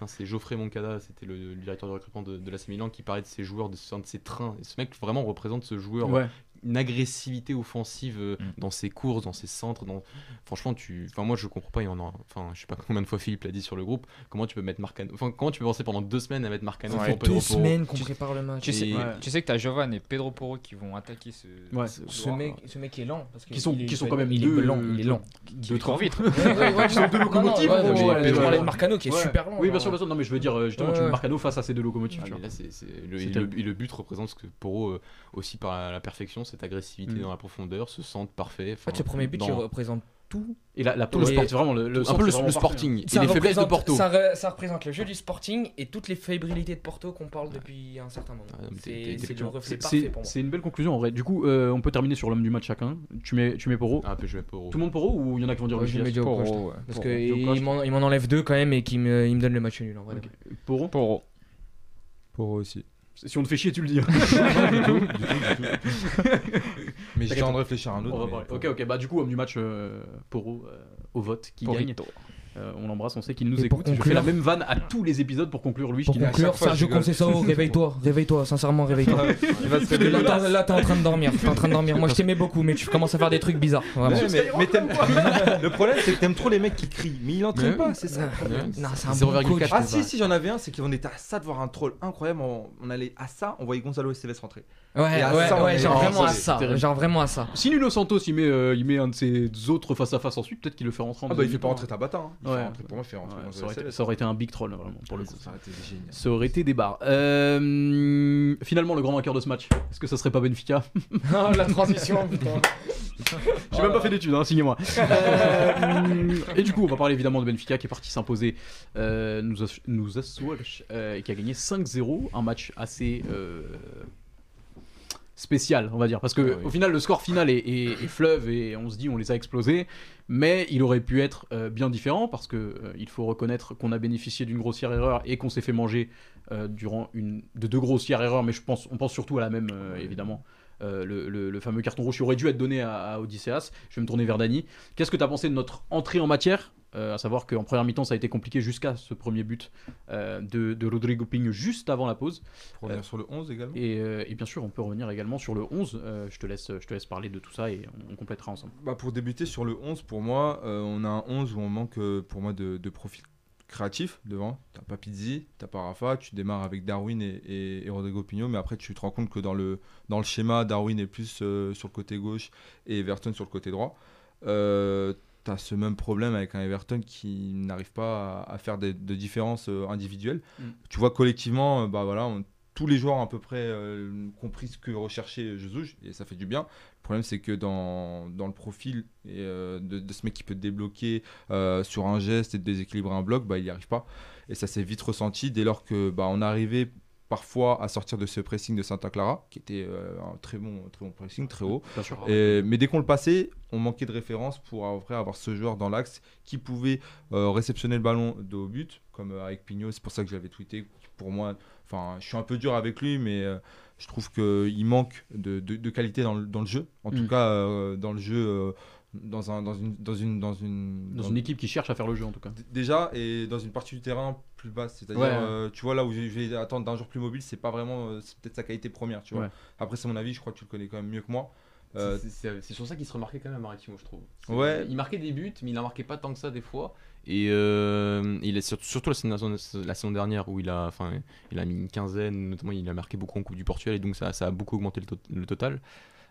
c'est, Geoffrey Moncada, c'était le, le directeur de recrutement de, de l'AC Milan qui parlait de ces joueurs, de, de ces trains. Et ce mec vraiment représente ce joueur,
Ouais.
Une agressivité offensive euh,
Mm.
dans ses courses, dans ses centres. Dans... Franchement, tu, enfin moi je comprends pas. Il y en a, enfin je sais pas combien de fois Philippe l'a dit sur le groupe. Comment tu peux mettre Marcano, enfin comment tu peux penser pendant deux semaines à mettre Marcano
Ça
pour Pedro
Deux
Porro
semaines qu'on
Tu-
prépare le match.
Tu sais,
Ouais.
tu sais que t'as Jovan et Pedro Porro qui vont attaquer ce.
Ouais.
ce
Ce mec, ce mec est lent. Parce que
Qui sont-
il est-
qui sont quand même
il
deux-
est lent. Il est lent.
Deux.
Ouais, ouais, ouais,
Qui sont deux locomotives,
ouais, ouais,
ouais,
ouais,
ouais.
de Marcano qui est
Ouais.
super lent.
Oui, bien sûr, bien sûr. Non, mais je veux dire, justement,
Ouais,
tu mets
ouais.
Marcano face à ces deux locomotives.
Ah, là, c'est, le, but représente ce que Porro euh, aussi par la perfection, cette agressivité
Mm.
dans la profondeur, ce centre parfait.
En fait, ce premier but, il
dans-
représente tout.
Et la, la
Tout le
sport,
vraiment le, le
un peu le, Sporting
Ça
et les faiblesses de Porto.
Ça, re- ça représente le jeu du Sporting et toutes les fébrillités de Porto qu'on parle depuis un certain moment.
Ah,
C'est
une belle conclusion en vrai. Du coup, euh, on peut terminer sur l'homme du match chacun. Tu mets, tu mets Poro.
Ah, peu joué Porro.
Tout le monde Poro ou il y en a qui vont dire
Ouais, je mets.
Porro, ouais.
Parce qu'il m'en il m'en enlève deux quand même et qu'il me, il me donne le match nul en vrai.
Poro
eux aussi.
Si on te fait chier, tu le dis. hein.
Du tout, du tout, du tout. Mais j'ai en de réfléchir à un autre.
On va
mais
parler.
pour-
Ok, ok. Bah, du coup, homme du match, euh, Poro euh, au vote qui gagne. Euh, on l'embrasse, on sait qu'il nous
Et
écoute. Je fais
conclure-
la même vanne à tous les épisodes pour conclure lui. je
Pour
dis-
à
conclure, Sergio
je.
Conceição, réveille-toi, réveille-toi, sincèrement, réveille-toi. Là, t'es- Là, t'es en train de dormir, t'es en train de dormir. Moi, je t'aimais beaucoup, mais tu commences à faire des trucs bizarres, vraiment.
Ouais, mais, mais t'aimes- le problème, c'est que t'aimes trop les mecs qui crient. Mais il entraîne
Mais
pas, c'est ça.
Non, c'est un
0,4.
bon coach.
Ah si, si, j'en avais un, c'est qu'on était à ça de voir un troll incroyable. On, on allait à ça, on voyait Gonzalo Esteves rentrer.
Ouais, ouais, genre vraiment
ça,
à ça,
terrible.
genre vraiment à ça.
Si Nuno Santos il met, euh, il met un de ses autres face à face ensuite, peut-être qu'il le fait rentrer en
Ah bah il fait pas rentrer Tabata.
Ouais.
pour moi,
ça, aurait été,
Esteves.
ça aurait été un big troll vraiment pour le coup.
Ça aurait été génial.
Ça aurait été des barres. Euh, finalement, le grand vainqueur de ce match, est-ce que ça serait pas Benfica
Oh, la transition, putain.
J'ai même pas fait d'études, hein, signez-moi. Euh, et du coup, on va parler évidemment de Benfica qui est parti s'imposer euh, nous, nous euh, et qui a gagné 5-0. Un match assez euh, spécial, on va dire. Parce que
Ah oui.
au final, le score final est, est- est fleuve et on se dit on les a explosés. Mais il aurait pu être euh, bien différent parce que euh, il faut reconnaître qu'on a bénéficié d'une grossière erreur et qu'on s'est fait manger euh, durant une de deux grossières erreurs. Mais je pense, on pense surtout à la même évidemment euh, le, le- le fameux carton rouge qui aurait dû être donné à, à Odysseas. Je vais me tourner vers Dany. Qu'est-ce que tu as pensé de notre entrée en matière Euh, À savoir qu'en première mi-temps, ça a été compliqué jusqu'à ce premier but euh, de, de Rodrigo Pinho juste avant la pause.
Pour revenir sur le 11 également.
Et, euh, et bien sûr, on peut revenir également sur le 11. Euh, je, te laisse, je te laisse parler de tout ça et on, on complétera ensemble.
Bah, pour débuter sur le 11, pour moi, on a un 11 où on manque pour moi de, de profil créatif devant. T'as pas Pizzi, t'as pas Rafa, tu démarres avec Darwin et, et- et Rodrigo Pigno, mais après tu te rends compte que dans le, dans le schéma, Darwin est plus euh, sur le côté gauche et Everton sur le côté droit. Euh, T'as ce même problème avec un Everton qui n'arrive pas à, à faire des- de différences euh, individuelles.
Mm.
Tu vois collectivement, euh, bah voilà, on- tous les joueurs à peu près euh, compris ce que recherchait Jesus et ça fait du bien. Le problème, c'est que dans, dans le profil et, euh, de, de ce mec qui peut te débloquer euh, sur un geste et déséquilibrer un bloc, bah, il n'y arrive pas. Et ça s'est vite ressenti dès lors que bah, on arrivait parfois à sortir de ce pressing de Santa Clara, qui était euh, un très bon, très bon pressing, très haut. Et- mais dès qu'on le passait, on manquait de référence pour vrai avoir ce joueur dans l'axe qui pouvait euh, réceptionner le ballon de haut but, comme euh, avec Pignot. C'est pour ça que j'avais tweeté. Pour moi, enfin, je suis un peu dur avec lui, mais euh, je trouve qu'il manque de, de- de qualité dans le, dans le jeu. En tout
Mm.
cas, euh, dans le jeu, euh, dans, un, dans, une, dans, une, dans, une,
Dans une équipe qui cherche à faire le jeu en tout cas.
Déjà, et dans une partie du terrain plus basse, c'est-à-dire,
Ouais.
euh, tu vois, là où je vais attendre d'un joueur plus mobile, c'est pas vraiment, c'est peut-être sa qualité première, tu vois.
Ouais.
Après, c'est mon avis, je crois que tu le connais quand même mieux que moi. Euh,
C'est- sur ça qu'il se remarquait quand même à Maritimo, je trouve.
Ouais.
Il marquait des buts, mais il en marquait pas tant que ça des fois. Et euh, il est sur- surtout la saison, la saison dernière où il a, enfin, il a mis une quinzaine, notamment il a marqué beaucoup en Coupe du Portugal et donc ça, ça a beaucoup augmenté le, to- le total.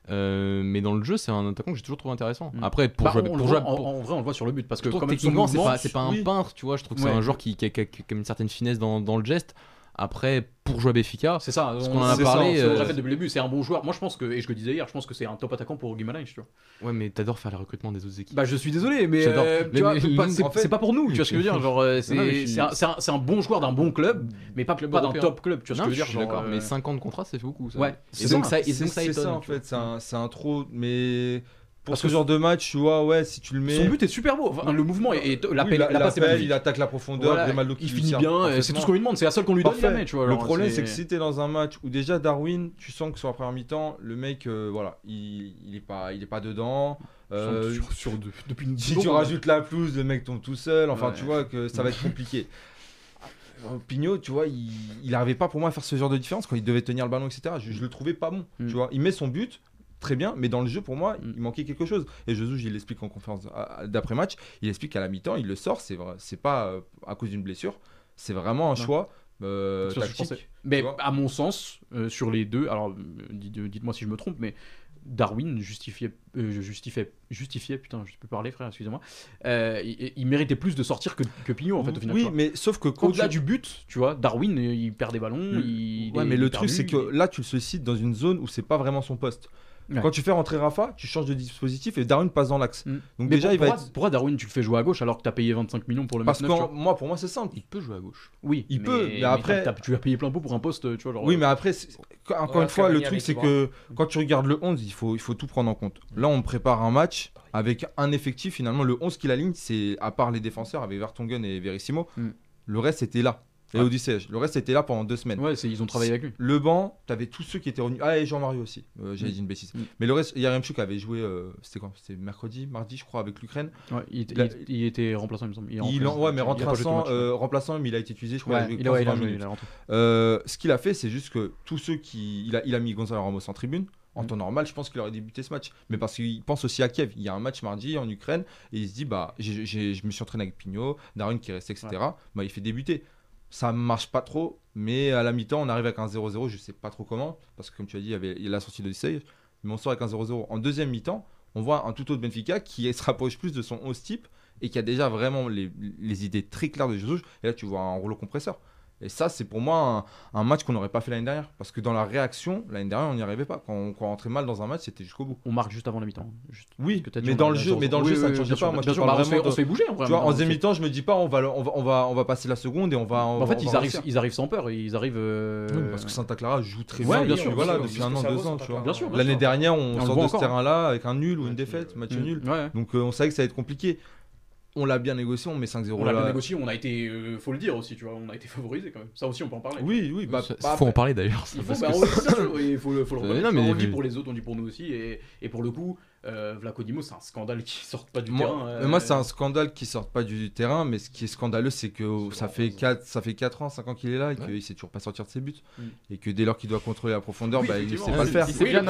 Euh, mais dans le jeu, c'est un attaquant que j'ai toujours trouvé intéressant.
Mm.
Après, pour
Bah,
jouer, pour jouer-
en,
pour-
en vrai, on le voit sur le but parce que
techniquement, c'est pas, c'est pas un
oui.
peintre, tu vois. Je trouve que
Ouais.
c'est un joueur qui, qui a, qui a- qui a une certaine finesse dans, dans le geste. Après, pour jouer à Béfica,
C'est ça,
Parce
on,
qu'on en a parlé, euh,
depuis le début, c'est un bon joueur. Moi je pense que, et je le disais hier, je pense que c'est un top attaquant pour Guimaraes, tu vois.
ouais, mais t'adores faire le recrutement des autres équipes.
Bah je suis désolé, mais, euh,
Mais- mais-
c'est pas-
en fait-
pour nous, tu vois ce que je veux dire. Genre, euh, c'est
suis-
un, bon joueur d'un bon club, mais pas,
Club
pas d'un top club, tu vois ce que je veux
je
dire.
suis d'accord, mais
euh,
5 ans de contrat, c'est beaucoup. Ça.
Ouais,
Et
c'est
donc
ça.
ça,
en fait, c'est un, c'est un trop, mais
Parce
ce genre de match, tu vois, ouais, si tu le mets.
Son but est super beau, enfin, le mouvement et, et la,
Oui, la-
la passe est
l'appel, il attaque la profondeur,
Voilà,
Grimaldo qui
il finit bien, c'est tout ce qu'on lui demande, c'est la seule qu'on lui donne jamais, tu vois.
le
genre,
problème, c'est que si t'es dans un match où déjà Darwin, tu sens que sur la première mi-temps, le mec, euh, voilà, il, il est pas, il est pas dedans. Euh,
sur, sur deux- depuis une
si tu rajoutes la pelouse, le mec tombe tout seul. Enfin,
Ouais.
tu vois que ça va être compliqué. Euh, Pignot, tu vois, il, il arrivait pas pour moi à faire ce genre de différence quand il devait tenir le ballon, etc. Je, je le trouvais pas bon.
Mm.
Tu vois, il met son but. Très bien, mais dans le jeu, pour moi,
Mm.
il manquait quelque chose. Et Jesus, il l'explique en conférence d'après-match. Il explique qu'à la mi-temps, il le sort. C'est vrai, c'est pas euh, à cause d'une blessure. C'est vraiment un
Non.
choix euh, tactique.
Mais à mon sens, euh, sur les deux, alors dites- dites-moi si je me trompe, mais Darwin justifiait, euh, justifiait, justifiait, putain, je peux parler, frère, excusez-moi. Euh, il, il méritait plus de sortir que, que Pignot, en fait, au final.
oui, mais sauf que quand
Au-delà
tu-
du but, tu vois, Darwin, il perd des ballons. Il,
Ouais,
il
mais le truc, c'est que là, tu le sollicites dans une zone où c'est pas vraiment son poste.
Ouais.
Quand tu fais rentrer Rafa, tu changes de dispositif et Darwin passe dans l'axe.
Mm.
Donc
Mais
déjà,
pour-
il va
pourquoi,
être.
pourquoi Darwin, tu le fais jouer à gauche alors que t'as payé 25 millions pour le
Parce
mettre
que
tu
moi, pour moi, c'est simple.
Il peut jouer à gauche.
Oui,
il peut, mais après-
tu as payé plein pot pour un poste, tu vois. Genre,
Oui, mais après, c'est- encore
Ouais,
une fois, le truc, c'est que quand tu regardes le 11, il faut, il faut tout prendre en compte. Là, on prépare un match avec un effectif. Finalement, le 11 qui l'aligne, c'est à part les défenseurs avec Vertonghen et Verissimo,
Mm.
le reste était là. Et
Ouais.
Odyssey, le reste était là pendant deux semaines.
Ouais, ils ont travaillé avec lui.
Le banc, t'avais tous ceux qui étaient revenus. Ah, et Jean-Mario aussi. Euh, J'avais
Mm.
dit une bêtise.
Mm.
Mais le reste, Yaremchuk avait joué. euh, C'était quand? C'était mercredi, mardi, je crois, avec l'Ukraine.
Ouais, il,
Il
il- il était remplaçant, il me semble.
Il, en- ouais, mais
Il
remplaçant, euh, remplaçant, mais il a été utilisé, je crois.
Ouais,
il a
il a, ouais, il a
15-20
joué, il a.
Euh, ce qu'il a fait, c'est juste que tous ceux qui. Il a, il a mis Gonzalo Ramos en tribune. En
Mm.
temps normal, je pense qu'il aurait débuté ce match. Mais parce qu'il pense aussi à Kiev. Il y a un match mardi en Ukraine et il se dit bah, j'ai- j'ai- je me suis entraîné avec Pignot, Darwin qui restait, etc. Bah, il fait débuter. Ça marche pas trop, mais à la mi-temps, on arrive avec un 0-0. Je sais pas trop comment. Parce que, comme tu as dit, il y avait la sortie d'Odyssey. Mais on sort avec un 0-0. En deuxième mi-temps, on voit un tout autre Benfica qui se rapproche plus de son 11 type et qui a déjà vraiment les, les idées très claires de Jesus. Et là, tu vois un rouleau compresseur. Et ça, c'est pour moi un, un match qu'on n'aurait pas fait l'année dernière. Parce que dans la réaction, l'année dernière, on n'y arrivait pas. Quand on, quand on rentrait mal dans un match, c'était jusqu'au bout.
On marque juste avant la mi-temps.
Oui, mais dans le jeu, mais dans le jeu, ça ne change pas.
sûr,
Moi, je
sûr, bah, on, fait, on se fait bouger en vrai.
Tu vois, en
On
deuxième mi-temps, je me dis pas, on va, le- on va, on va, on va passer la seconde et on va.
En fait, ils arrivent,
réussir.
ils arrivent sans peur. Ils arrivent. euh,
parce que Santa Clara joue très bien.
bien sûr,
voilà, depuis un an, deux ans. Tu vois. L'année dernière, on sort de ce terrain-là avec un nul ou une défaite, match
Mm.
nul. Donc euh, on savait que ça allait être compliqué. On l'a bien négocié, on met 5-0
On l'a bien négocié, on a été, euh, faut le dire aussi, tu vois, on a été favorisé quand même. Ça aussi, on peut en parler.
Oui, oui, bah,
Ça-
bah,
faut en parler d'ailleurs.
Il faut,
parce
bah,
que
on- ça, je- il faut, le- faut le reconnaître.
non, mais-
on dit pour les autres, on dit pour nous aussi. Et, et pour le coup, euh, Vlaco Dimos, c'est un scandale qui sort pas du
Moi,
terrain. euh,
moi, c'est un scandale qui sort pas du terrain, mais ce qui est scandaleux, c'est que ça fait 4, ça fait 4 ans, 5 ans qu'il est là et
Ouais.
qu'il sait toujours pas sortir de ses buts.
Mm.
Et que dès lors qu'il doit contrôler la profondeur,
Oui,
bah, il sait pas le faire.
Il s'est
Oui,
bien,
le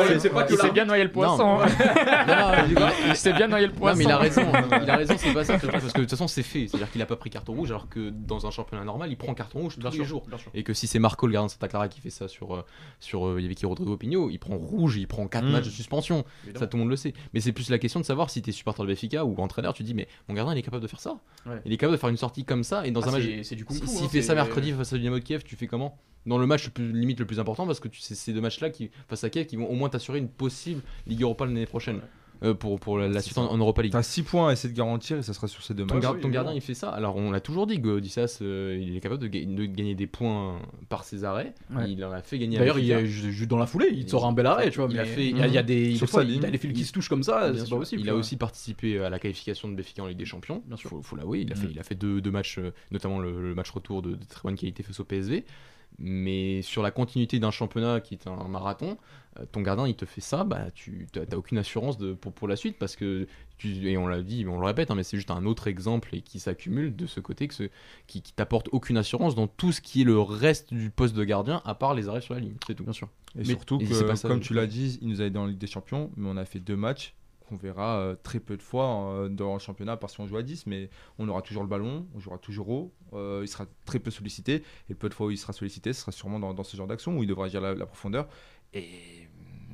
noyé le poisson.
Non, non,
Il s'est bien noyé le
Non,
poisson.
mais il a raison, il a raison, c'est pas ça. Parce que de toute façon, c'est fait. C'est-à-dire qu'il a pas pris carton rouge, alors que dans un championnat normal, il prend carton rouge tous les jours. Et que si c'est Marco, le gardien de Santa Clara, qui fait ça sur. euh, sur euh, il y avait qui Rodrigo Pigno, il prend rouge, il prend 4
Mm.
matchs de suspension. Ça, tout le monde le sait. Mais c'est plus la question de savoir si t'es supporter de Benfica ou entraîneur, tu te dis, mais mon gardien, il est capable de faire ça.
Ouais.
Il est capable de faire une sortie comme ça. Et dans
Ah,
un match.
c'est-
si-. S'il
hein,
fait ça mercredi face à Dynamo de Kiev, tu fais comment Dans le match plus, limite le plus important, parce que tu sais, ces deux matchs-là qui, face à Kiev qui vont au moins t'assurer une possible Ligue Europa l'année prochaine. Euh, pour, pour la, la
C'est
suite en, en Europa League.
T'as 6 points à essayer de garantir et ça sera sur ces deux
Ton,
matchs.
gar-
oui,
ton gardien il fait ça. Alors on l'a toujours dit, Godissas euh, il est capable de, ga- de gagner des points par ses arrêts.
Ouais.
Il en a fait gagner.
D'ailleurs, il juste dans la foulée, il te sort un bel arrêt, tu vois.
Il a fait-
il y a, il y a des,
Sur
des fois, il a fils qui se touchent comme ça, c'est pas possible.
Il a aussi participé à la qualification de Benfica en Ligue des Champions.
Bien sûr.
Faut, faut l'avouer, il a fait,
Mm.
il a fait deux, deux matchs, euh, notamment le, le match retour de, de très bonne qualité face au PSV. Mais sur la continuité d'un championnat qui est un marathon, ton gardien il te fait ça, bah tu t'as aucune assurance de, pour, pour la suite parce que tu, et on l'a dit, on le répète, hein, mais c'est juste un autre exemple et qui s'accumule de ce côté que ce, qui, qui t'apporte aucune assurance dans tout ce qui est le reste du poste de gardien à part les arrêts sur la ligne, c'est tout.
Bien sûr.
Et
Mais-
surtout
et
que,
c'est pas ça,
comme tu l'as dit, il nous a aidé en Ligue des Champions, mais on a fait deux matchs qu'on verra euh, très peu de fois euh, dans le championnat parce qu'on joue à 10, mais on aura toujours le ballon, on jouera toujours haut, euh, il sera très peu sollicité, et peu de fois où il sera sollicité, ce sera sûrement dans, dans ce genre d'action où il devra agir la, la profondeur, et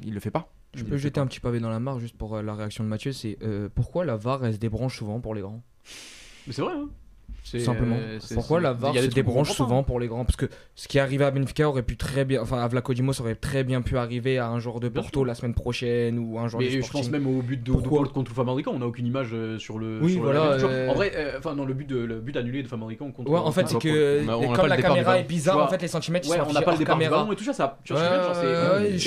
il le fait pas.
Je peux jeter
pas.
un petit pavé dans la mare juste pour euh, la réaction de Mathieu, c'est euh, pourquoi la VAR elle se débranche souvent pour les grands?
Mais c'est vrai, hein. C'est-
Tout simplement.
euh,
Pourquoi la
il
VAR
y a des
se débranche souvent pour les grands? Parce que ce qui est arrivé à Benfica aurait pu très bien, enfin à Vlaco Dimos aurait très bien pu arriver à un joueur de Porto la semaine prochaine ou un joueur
Mais
du
je pense même au but de, de
Pourquoi?
contre Famalicão, on n'a aucune image euh, sur le.
Oui,
sur
voilà,
la-
euh,
En vrai, euh, enfin, dans le but, de, le but annulé de Famalicão contre.
Ouais, en fait, c'est que
On on
comme la caméra est bizarre, en fait, les centimètres ils
Ouais,
sont
on n'a pas le départ
caméra.
et tout ça. ça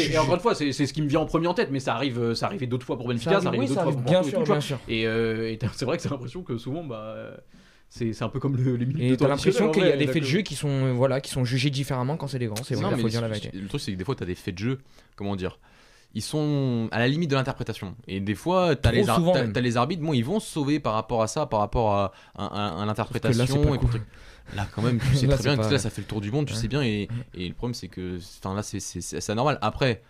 Et encore une fois, c'est c'est ce qui me vient en premier en tête, mais ça arrive, euh, ça arrivait d'autres fois pour Benfica,
Ça arrive,
d'autres fois pour
bien
Porto
sûr, bien sûr.
Et, euh, c'est vrai que c'est l'impression que souvent, bah, euh, c'est c'est un peu comme le, les minutes de
Et
temps
t'as l'impression qu'il y a des faits de jeu qui sont, euh, voilà, qui sont jugés différemment quand c'est des grands. C'est vrai, faut dire la
le-
vérité.
Le truc, c'est que des fois, tu as des faits de jeu, comment dire ils sont à la limite de l'interprétation. Et des fois, tu as, les ar-
souvent,
t'as-
même.
t'as les arbitres, bon, ils vont se sauver par rapport à ça, par rapport à, à- à- à l'interprétation.
là, cool.
quand même, tu sais
Là,
très bien que là, ça fait le tour du monde, tu
Ouais.
sais bien. Et, et le problème, c'est que enfin, là, c'est- c'est c'est- c'est anormal. Après,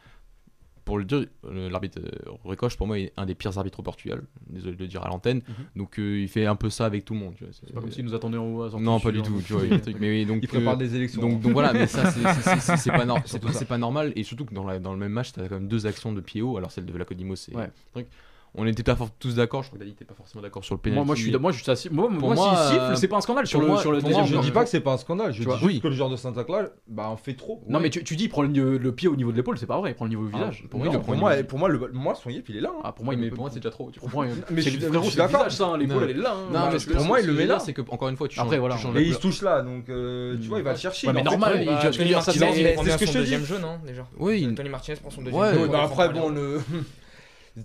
pour le dire, l'arbitre euh, Ricoche, pour moi, est un des pires arbitres au Portugal. Désolé de le dire à l'antenne. Donc, euh, il fait un peu ça avec tout le monde. tu.
C'est pas comme s'il nous attendait en haut à
Non, pas du tout. Tu vois, il mais donc,
Il prépare
euh,
des élections.
donc, donc voilà, mais ça, c'est- pas, nor- normal. Et surtout que dans, la- dans le même match, t'as quand même deux actions de pied haut. Alors celle de Vlacodimo, c'est
Ouais.
truc. On n'était pas tous d'accord. Je crois que Dali n'était pas forcément d'accord sur le pénalty.
Moi, moi, je suis, moi, je suis assis. Moi, moi,
moi,
s'il
euh,
siffle, c'est pas un scandale sur
pour
le,
moi-
sur le
pour
deuxième
moi,
je dis pas que c'est pas un scandale, je dis juste que le genre de Santa Claus, bah on fait trop.
Non, mais tu, tu dis, il prend le, le pied au niveau de l'épaule, c'est pas vrai, il prend le niveau du
Ah,
visage.
pour,
Pour
moi,
moi,
pour,
prend
moi,
le
pour moi, le, moi, son yep, il est là. hein.
Ah, pour moi, il
mais pour moi, c'est déjà trop.
Pour moi,
Mais
c'est
je- suis d'accord.
visage, ça, hein, l'épaule, elle est là. hein.
Non, mais
pour moi, il
que
le met
dire,
là.
C'est que encore une fois, tu
Après,
changes-
voilà.
Et il se touche là, donc euh, tu vois, il va le chercher.
Mais normal, c'est-
ce que je te dis.
Déjà
Oui, il-
Tony Martinez prend son deuxième
Ouais,
après, bon, le.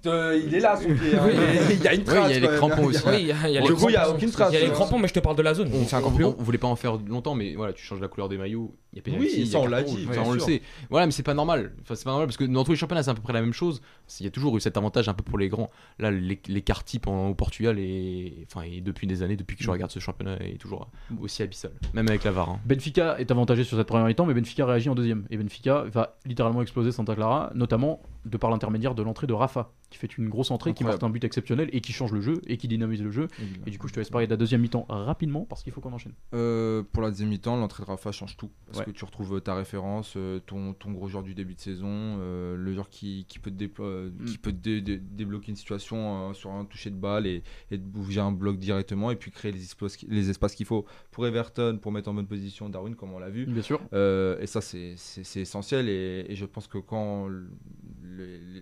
Euh, il est là, son pied. hein.
Oui.
Il y a une trace.
il y a les
quand même.
crampons aussi.
Oui, il y a, il y a
Du
les
coup, il y a
crampons.
aucune trace.
Il y a les crampons, mais je te parle de la zone.
On,
C'est encore
on-
plus
on
haut.
voulait pas en faire longtemps, mais voilà, tu changes la couleur des maillots, il y a pénalty,
Oui,
il y a
ça, on
carton
l'a
rouge,
dit,
enfin,
bien
on le
sûr.
sait. Voilà, mais c'est pas normal. Enfin, c'est pas normal parce que dans tous les championnats, c'est à peu près la même chose. Il y a toujours eu cet avantage un peu pour les grands. Là, l'é- l'écart type en- au Portugal et enfin, et depuis des années, depuis que je regarde ce championnat, est toujours aussi abyssal, même avec la VAR. hein.
Benfica est avantagé sur cette première mi-temps, mais Benfica réagit en deuxième. Et Benfica va littéralement exploser Santa Clara, notamment de par l'intermédiaire de l'entrée de Rafa, qui fait une grosse entrée, qui marque un but exceptionnel et qui change le jeu et qui dynamise le jeu. Et du coup, je te laisse parler de la deuxième mi-temps rapidement parce qu'il faut qu'on enchaîne.
Euh, pour la deuxième mi-temps, l'entrée de Rafa change tout. Parce
Ouais.
que tu retrouves ta référence, euh, ton, ton gros joueur du début de saison, euh, le joueur qui, qui peut, te euh,
Mm.
qui peut te dé- dé- débloquer une situation euh, sur un toucher de balle et, bouger un bloc directement et puis créer les espaces, les espaces qu'il faut pour Everton, pour mettre en bonne position Darwin, comme on l'a vu.
Bien sûr.
Euh, et ça, c'est essentiel. Et, et je pense que quand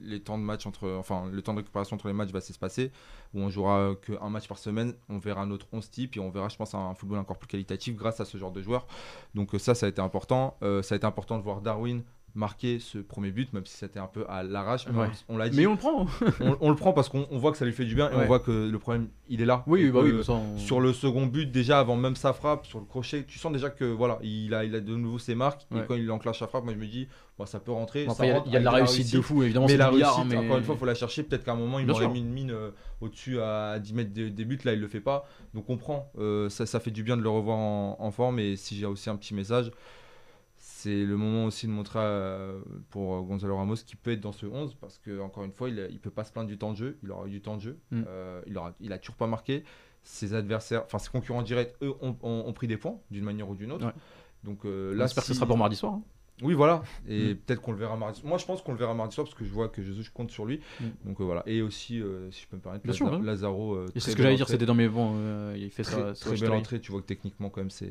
les, temps de match entre, enfin, le temps de récupération entre les matchs va s'espacer, où on jouera qu'un match par semaine, on verra notre 11 type et on verra, je pense, un football encore plus qualitatif grâce à ce genre de joueurs. Donc euh, ça, ça a été important. Euh, ça a été important de voir Darwin marquer ce premier but, même si c'était un peu à l'arrache.
Ouais.
On, on l'a dit,
Mais on le prend.
on, on le prend parce qu'on on voit que ça lui fait du bien et
Ouais.
on voit que le problème, il est là.
Oui, bah oui, on-
Sur le second but, déjà avant même sa frappe, sur le crochet, tu sens déjà que voilà, il a, il a de nouveau ses marques.
Ouais.
Et quand il enclenche sa frappe, moi je me dis, bon, ça peut rentrer.
Bon,
ça
après, il y a-
rentre
il y a de la réussite de fou, évidemment.
mais la réussite,
hein, mais-
encore une fois, il faut la chercher. Peut-être qu'à un moment, il
Bien sûr.
mis une mine euh, au-dessus à 10 mètres des, des buts. Là, il le fait pas. Donc on prend. Euh, ça, ça fait du bien de le revoir en, en forme. Et si j'ai aussi un petit message, c'est le moment aussi de montrer euh, pour euh, Gonzalo Ramos qui peut être dans ce 11. Parce que encore une fois, il, il peut pas se plaindre du temps de jeu. Il aura eu du temps de jeu.
Mm.
Euh, il, aura, il a toujours pas marqué. Ses adversaires, enfin ses concurrents directs, eux, ont, ont- ont pris des points d'une manière ou d'une autre.
Ouais.
Donc euh,
On
là,
espère que ce sera pour mardi soir. hein.
Oui, voilà. Et
Mm.
peut-être qu'on le verra mardi. Moi, je pense qu'on le verra mardi soir parce que je vois que Jesus je compte sur lui.
Mm.
Donc euh, voilà. Et aussi, euh, si je peux me permettre,
Bien sûr.
Lazaro. euh,
c'est ce que j'allais dire, c'était dans mes euh, il fait
Très,
ça.
très belle entrée. Tu vois que techniquement, quand même, c'est.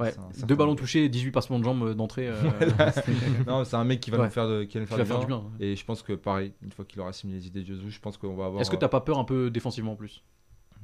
Ouais. Deux ballons touchés, 18 passements de jambes d'entrée.
non, c'est un mec qui va
Ouais.
nous faire, de, qui va nous faire, du,
faire
bien.
du bien.
Et je pense que pareil, une fois qu'il aura assimilé les idées de Jesus, je pense qu'on va avoir.
Est-ce que t'as pas peur un peu défensivement en plus?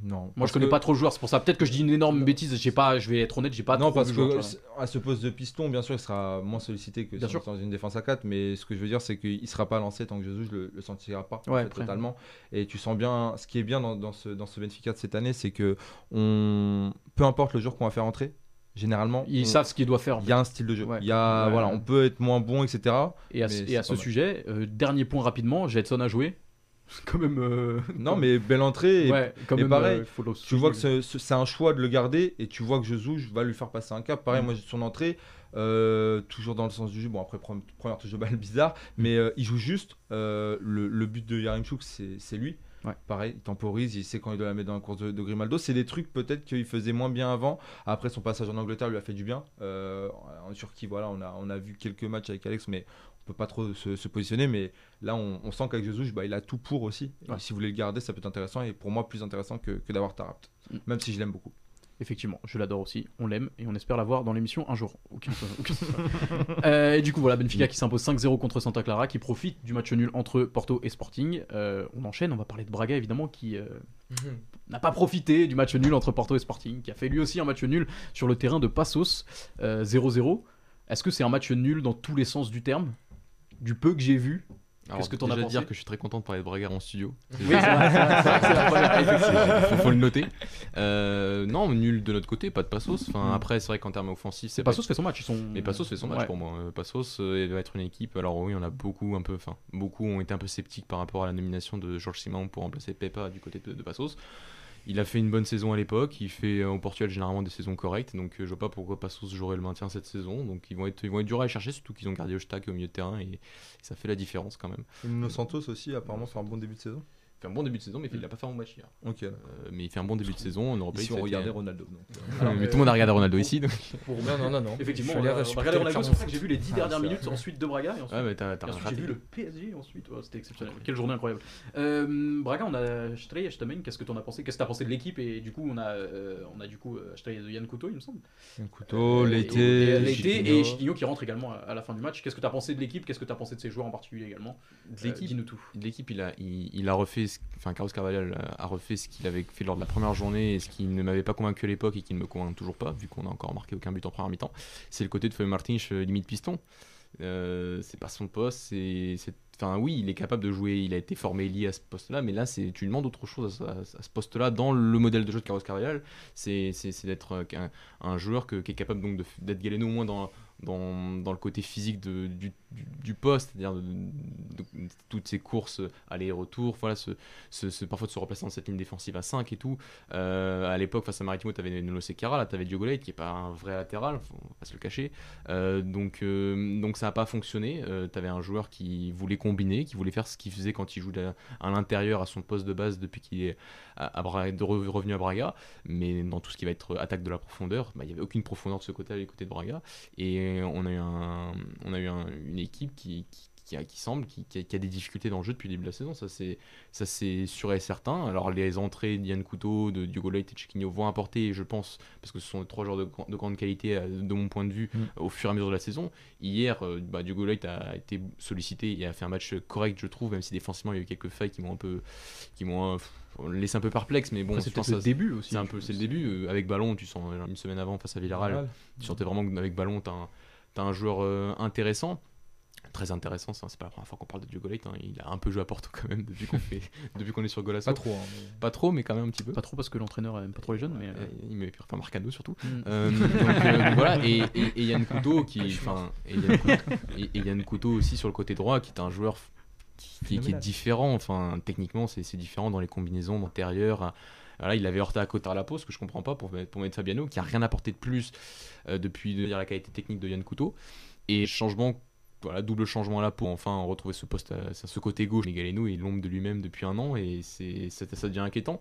Non.
Moi, je connais
que-
pas trop le joueur, c'est pour ça. Peut-être que je dis une énorme bêtise. J'ai pas, je vais être honnête, j'ai pas.
non,
trop
parce
joueur,
que à ce poste de piston, bien sûr, il sera moins sollicité que
Bien
si
sûr.
on est dans une défense à 4. Mais ce que je veux dire, c'est qu'il ne sera pas lancé tant que Jesus le, le sentira pas en fait, totalement. Et tu sens bien, ce qui est bien dans, dans ce, dans ce Benfica de cette année, c'est que on, peu importe le jour qu'on va faire entrer, généralement,
Ils
on-
savent ce qu'ils doivent faire.
il y a un style de jeu.
Ouais.
Il y a,
Ouais.
voilà, on peut être moins bon, etc.
Et à,
Mais
et
c'est
à
pas
ce sujet, euh, dernier point rapidement, Jetson a joué. Quand même. euh,
Non, mais belle entrée. et
ouais, quand
et
même.
pareil,
euh,
Tu vois que c'est- un choix de le garder et tu vois que Jesus va lui faire passer un cap. Pareil,
Mm.
moi, son entrée, euh, toujours dans le sens du jeu. Bon, après, pre- première touche de balle bizarre,
Mm.
mais il joue juste. Le, le but de Yarimchuk, c'est c'est lui.
Ouais.
Pareil, il temporise, il sait quand il doit la mettre dans la course de, de Grimaldo. C'est des trucs peut-être qu'il faisait moins bien avant. Après, son passage en Angleterre lui a fait du bien. En Turquie, voilà, on a, on a vu quelques matchs avec Alex, mais peut pas trop se, se positionner. Mais là, on, on sent qu'avec Jesus, bah, il a tout pour aussi. Et si vous voulez le garder, ça peut être intéressant. Et pour moi, plus intéressant que, que d'avoir Tarapt.
Mm.
Même si je l'aime beaucoup.
Effectivement, je l'adore aussi, on l'aime et on espère l'avoir dans l'émission un jour. Aucun- aucun. Euh, et du coup, voilà, Benfica qui s'impose 5-0 contre Santa Clara, qui profite du match nul entre Porto et Sporting. Euh, on enchaîne, on va parler de Braga évidemment, qui euh, n'a pas profité du match nul entre Porto et Sporting, qui a fait lui aussi un match nul sur le terrain de Passos, euh, 0-0. Est-ce que c'est un match nul dans tous les sens du terme? Du peu que j'ai vu Qu'est-ce que t'en as pensé
dire que je suis très content de parler de en studio.
Oui, c'est vrai, c'est vrai, c'est vrai, c'est la première,
faut, faut le noter. Euh, non, nul de notre côté, pas de Passos. Enfin,
Mm.
après, c'est vrai qu'en termes offensifs, c'est
Passos fait son match. Ils sont...
Mais Passos fait son match
Ouais.
pour moi. Euh, Passos euh, va être une équipe. Alors oui, on a beaucoup, un peu, enfin, beaucoup ont été un peu sceptiques par rapport à la nomination de Georges Simon pour remplacer Pepa du côté de, de Passos. Il a fait une bonne saison à l'époque. Il fait euh, au Portugal généralement des saisons correctes. Donc euh, je vois pas pourquoi Passos jouerait le maintien cette saison. Donc ils vont être, ils vont être durs à chercher, surtout qu'ils ont gardé Ostak au milieu de terrain et, ça fait la différence quand même.
Nos Santos aussi, apparemment, fait un bon début de saison.
Fait un bon début de saison, mais il a pas fait un bon match hier.
Ok.
Euh, mais il fait un bon début de saison. En
on
ça a été-
regardait Ronaldo. donc, euh,
Alors,
mais
euh,
tout le monde a regardé Ronaldo ici. donc-
Pour non, non, non, non.
Effectivement,
Je suis allé
on on Ronaldo, c'est pour ça que j'ai vu les 10
Ah,
dernières minutes ensuite de Braga et ensuite,
Ouais, mais t'as t'as
et ensuite,
raté.
j'ai vu le PSG ensuite, c'était exceptionnel. Quelle journée incroyable. Euh, Braga, on a Strey et Stammen, qu'est-ce que t'en as pensé? Qu'est-ce que t'as pensé de l'équipe? Et du coup, on a, euh, on a du coup Strey de Yann Couteau, il me semble.
Couteau,
Euh,
l'été,
et- l'été
Chiquinho.
et Chiquinho qui rentre également à, la fin du match. Qu'est-ce que t'as pensé de l'équipe? Qu'est-ce que t'as pensé de ces joueurs en particulier également?
De
Euh,
l'équipe,
Dis-nous tout.
l'équipe, il a, il, il a refait, enfin Carlos Carvalhal a a refait ce qu'il avait fait lors de la première journée et ce qui ne m'avait pas convaincu à l'époque et qui ne me convainc toujours pas, vu qu'on a encore marqué aucun but en première mi-temps. C'est le côté de Feuille Martins euh, limite piston. Euh, c'est pas son poste, c'est, enfin oui, il est capable de jouer, il a été formé lié à ce poste-là, mais là, c'est, tu demandes autre chose à, ce- poste-là dans le modèle de jeu de Carlos Carvalhal, c'est, d'être euh, un joueur qui est capable donc d'être galené au moins dans, dans, dans le côté physique de, du, du, poste, c'est-à-dire de, toutes ces courses aller-retour, voilà, ce, ce, parfois de se replacer dans cette ligne défensive à 5 et tout. Euh, à l'époque, face à Maritimo, tu avais Nolo Secara, là tu avais Diogo Leite qui est pas un vrai latéral, faut pas se le cacher. Euh, donc, euh, donc ça n'a pas fonctionné. tu avais un joueur qui voulait combiner, qui voulait faire ce qu'il faisait quand il joue à, l'intérieur à son poste de base depuis qu'il est à, à revenu à Braga, mais dans tout ce qui va être attaque de la profondeur, bah, il n'y avait aucune profondeur de ce côté du côté de Braga. Et on a eu, un, on a eu un- une équipe qui, qui, qui, a- qui semble, qui, qui a, des difficultés dans le jeu depuis le début de la saison. Ça, c'est, sûr et certain. Alors, les entrées d'Yann Couteau, de Diogo Leite et de Chiquinho vont apporter, je pense, parce que ce sont trois joueurs de, grand- de grande qualité, euh, de mon point de vue,
Mm.
au fur et à mesure de la saison. Hier, euh, bah, Diogo Leite a été sollicité et a fait un match correct, je trouve, même si défensivement, il y a eu quelques failles qui m'ont un peu, qui m'ont euh, laissé un peu perplexe. Mais bon,
c'est le début aussi.
c'est un peu, c'est le début. Euh, avec ballon, tu sens une semaine avant face à Villarreal, tu sentais vraiment qu'avec ballon, tu as, un joueur euh, intéressant. très intéressant. C'est pas la première fois qu'on parle de Diogo Leite, hein. Il a un peu joué à Porto quand même depuis qu'on fait, depuis qu'on est sur Golasso.
Pas trop. hein, mais-
Pas trop, mais quand même un petit peu.
Pas trop parce que l'entraîneur aime pas trop les jeunes, mais. euh,
Il enfin Marcano surtout.
mm.
Euh, donc, euh, voilà, et et- et Yann Couteau qui, enfin, et Yann Couteau, et- et Yann Couteau aussi sur le côté droit, qui est un joueur qui, est différent. Enfin, techniquement, c'est différent dans les combinaisons d'intérieur. Voilà, il avait heurté à côté à la pause, ce que je comprends pas pour mettre, pour mettre Fabiano, qui a rien apporté de plus euh, depuis de dire, la qualité technique de Yann Couteau. Et changement, voilà, double changement à la peau. Enfin, retrouver ce poste, à- ce côté gauche. Galeno est l'ombre de lui-même depuis un an et c'est ça, ça devient inquiétant.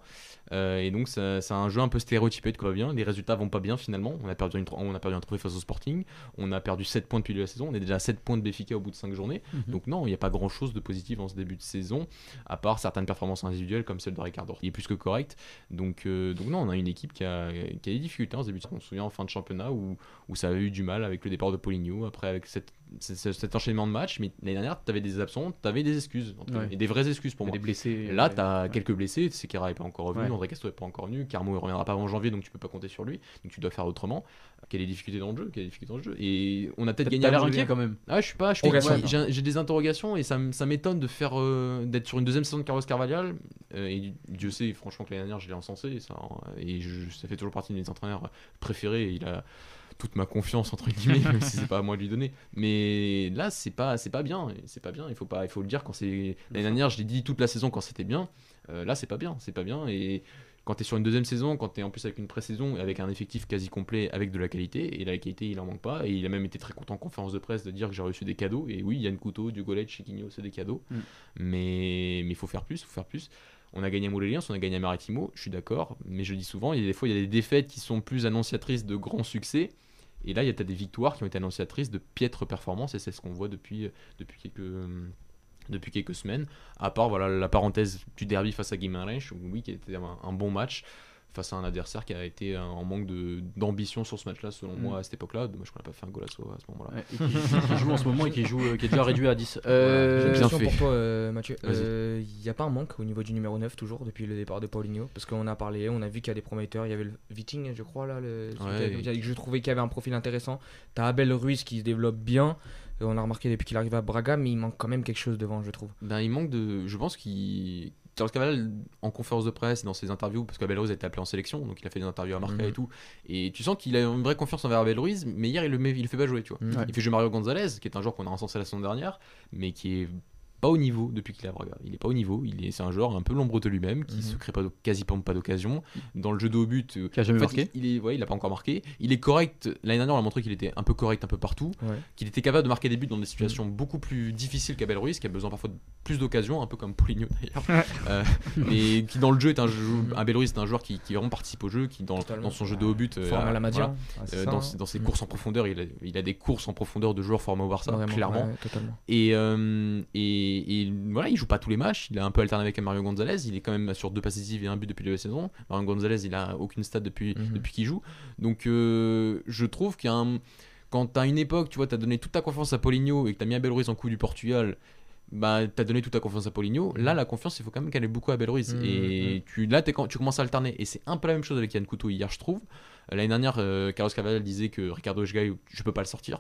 Euh, et donc, c'est un jeu un peu stéréotypé de quoi va bien. Les résultats vont pas bien finalement. On a perdu, une, on a perdu un trophée face au Sporting. On a perdu 7 points depuis la saison. On est déjà à 7 points de Béfica au bout de 5 journées.
Mhm.
Donc, non, il n'y a pas grand chose de positif en ce début de saison, à part certaines performances individuelles comme celle de Ricardo. Il est plus que correct. Donc, euh, donc non, on a une équipe qui a, qui a des difficultés en ce début de saison. On se souvient en fin de championnat où, où ça avait eu du mal avec le départ de Poligno, après avec cette- cet, cet enchaînement de matchs. Mais l'année dernière, tu avais des absents, tu avais des excuses. en tout cas,
Ouais.
Et des vraies excuses pour moi.
des blessés.
Là, tu as
ouais.
quelques blessés. Sekera n'est pas encore revenu,
Ouais.
André Castro n'est pas encore venu, Carmo ne reviendra pas avant janvier, donc tu peux pas compter sur lui. Donc tu dois faire autrement. Quelle est les difficultés dans le jeu? Quelle est les difficultés dans le jeu? Et on a peut-être gagné
l'air inquiet
de-
quand même.
ah, je suis pas. je j'ai des interrogations et ça, m'étonne de faire euh, d'être sur une deuxième saison de Carlos Carvalhal. euh, et Dieu sait, franchement, que l'année dernière, je l'ai encensé. Et, ça, et je- ça fait toujours partie de mes entraîneurs préférés. et il a toute ma confiance entre guillemets, même si c'est pas à moi de lui donner. Mais là, c'est pas, c'est pas bien. C'est pas bien. Il faut pas, il faut le dire quand c'est l'année dernière. Je l'ai dit toute la saison quand c'était bien. Euh, là, c'est pas bien. C'est pas bien et quand tu es sur une deuxième saison, quand tu es en plus avec une pré-saison, avec un effectif quasi complet, avec de la qualité, et la qualité il en manque pas, et il a même été très content en conférence de presse de dire que j'ai reçu des cadeaux, et oui, Yann Couteau, du Gollet, Chiquinho, c'est des cadeaux,
Mm.
mais il faut faire plus, faut faire plus. On a gagné à Mouleliens, on a gagné à Maritimo, je suis d'accord, mais je dis souvent, il y a des fois il y a des défaites qui sont plus annonciatrices de grands succès, et là il y a des victoires qui ont été annonciatrices de piètres performances, et c'est ce qu'on voit depuis, depuis quelques depuis quelques semaines, à part voilà la parenthèse du derby face à Guimarães, oui, qui était un bon match face à un adversaire qui a été en manque de- d'ambition sur ce match-là, selon
Mm.
moi, à cette époque-là. Dommage qu'on n'a pas fait un goal à ce moment-là.
Ouais, et qui, qui joue en ce moment et qui, joue, euh, qui est déjà réduit à 10.
J'ai
Euh,
une
bien
question
fait.
pour toi, euh, Mathieu. Il n'y a pas un manque au niveau du numéro 9 toujours depuis le départ de Paulinho? Parce qu'on a parlé, on a vu qu'il y a des prometteurs. Il y avait le Viting, je crois, là. Le,
Ouais, et-
que je trouvais qu'il avait un profil intéressant. T'as Abel Ruiz qui se développe bien. On a remarqué depuis qu'il arrive à Braga, mais il manque quand même quelque chose devant, je trouve.
Ben, il manque de. Je pense qu'il. Carlos Cavall, en conférence de presse et dans ses interviews, parce qu'Abel Ruiz a été appelé en sélection, donc il a fait des interviews à Marca
Mhm.
et tout. Et tu sens qu'il a une vraie confiance envers Abel Ruiz, mais hier il le, met, il le fait pas jouer, tu vois.
Mhm.
Il fait jouer Mario Gonzalez, qui est un joueur qu'on a recensé la saison dernière, mais qui est pas au niveau depuis qu'il est à Braga. Il est pas au niveau, il est, c'est un joueur un peu l'ombre de lui-même, qui
Mhm.
se crée pas, quasi pas, d'occasion. Dans le jeu de haut but, euh,
Qui a jamais
en fait,
marqué.
il, il est, ouais, il a pas encore marqué. Il est correct. L'année dernière, on a montré qu'il était un peu correct un peu partout,
Ouais.
qu'il était capable de marquer des buts dans des situations beaucoup plus difficiles qu'Abel Ruiz, qui a besoin parfois de plus d'occasions, un peu comme Paulinho d'ailleurs. Euh, mais qui dans le jeu est un jeu. Abel Ruiz, c'est un joueur qui, qui vraiment participe au jeu, qui dans,
Totalement.
dans son jeu de haut but, euh, voilà.
Ah,
euh, dans,
hein.
ses- dans ses
Mm.
courses en profondeur, il a, il a des courses en profondeur de joueurs formés au Barça,
Vraiment,
clairement.
ouais.
Et, et, et voilà, il joue pas tous les matchs. Il a un peu alterné avec Mario Gonzalez. Il est quand même sur deux passes décisives et un but depuis la saison. Mario Gonzalez, il a aucune stat depuis,
Mhm.
depuis qu'il joue. Donc euh, je trouve qu'il y a un- quand t'as une époque, tu vois, t'as donné toute ta confiance à Paulinho et que t'as mis Abel Ruiz en coup du Portugal. Bah, t'as donné toute ta confiance à Paulinho. Là, la confiance, il faut quand même qu'elle ait beaucoup à Abel Ruiz.
Mhm,
Et tu, là, tu commences à alterner. Et c'est un peu la même chose avec Yann Couteau hier, je trouve. L'année dernière, euh, Carlos Cavall disait que Ricardo Esgaio, je peux pas le sortir.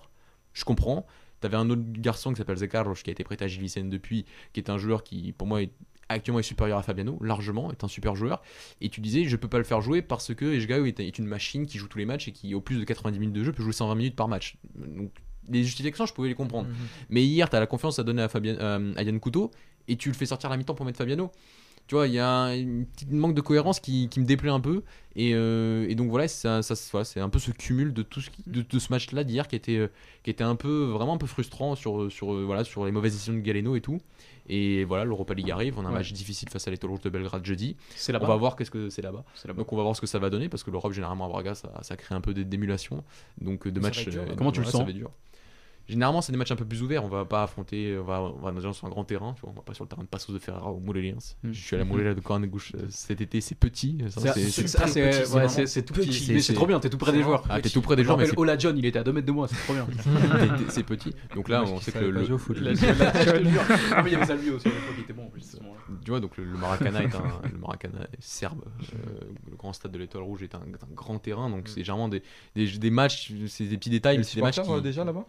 Je comprends. T'avais un autre garçon qui s'appelle Zecarros qui a été prêté à Gil Vicente depuis, qui est un joueur qui, pour moi, est actuellement est supérieur à Fabiano, largement, est un super joueur. Et tu disais, je peux pas le faire jouer parce que Esgaio est, une machine qui joue tous les matchs et qui, au plus de 90 minutes de jeu, peut jouer 120 minutes par match. Donc, les justifications, je pouvais les comprendre.
Mhm.
Mais hier, tu as la confiance à donner à, Fabien, euh, à Yann Couteau et tu le fais sortir à la mi-temps pour mettre Fabiano. Tu vois, il y a un une petite manque de cohérence qui, qui me déplaît un peu. Et, euh, et donc voilà, ça, ça, voilà, c'est un peu ce cumul de tout ce, qui- de, de ce match-là d'hier qui était, qui était un peu, vraiment un peu frustrant sur, sur, euh, voilà, sur les mauvaises décisions de Galeno et tout. Et voilà, l'Europa League arrive. On a un
Ouais.
match difficile face à l'Étoile Rouge de Belgrade jeudi.
C'est
On va voir qu'est-ce que c'est là-bas. Donc on va voir ce que ça va donner parce que l'Europe généralement à Braga ça, ça crée un peu d'é- d'émulation. Donc euh, de matchs.
dur,
euh.
Comment tu le sens
Généralement c'est des matchs un peu plus ouverts. On va pas affronter, on va, on va déjà sur un grand terrain. Tu vois, on va pas sur le terrain de Passos de Ferrara ou Mouleliens.
Mm.
Je suis à la Moulella de Corne gauche euh, cet été. C'est petit.
C'est- tout petit. Mais
C'est-
trop bien, t'es tout près des joueurs.
Ah t'es tout près des
Je
joueurs mais
Ola John, il était à 2 mètres de moi, c'est trop bien.
c'est petit. Donc là on sait que le,
il y avait ça lui aussi, à l'époque, il était bon en plus.
Tu vois, donc le, Maracana est un le Maracana est serbe. Euh, le grand stade de l'Étoile Rouge est un, grand terrain, donc c'est généralement des, matchs, c'est des petits détails, mais c'est des matchs qui.
euh, déjà là-bas?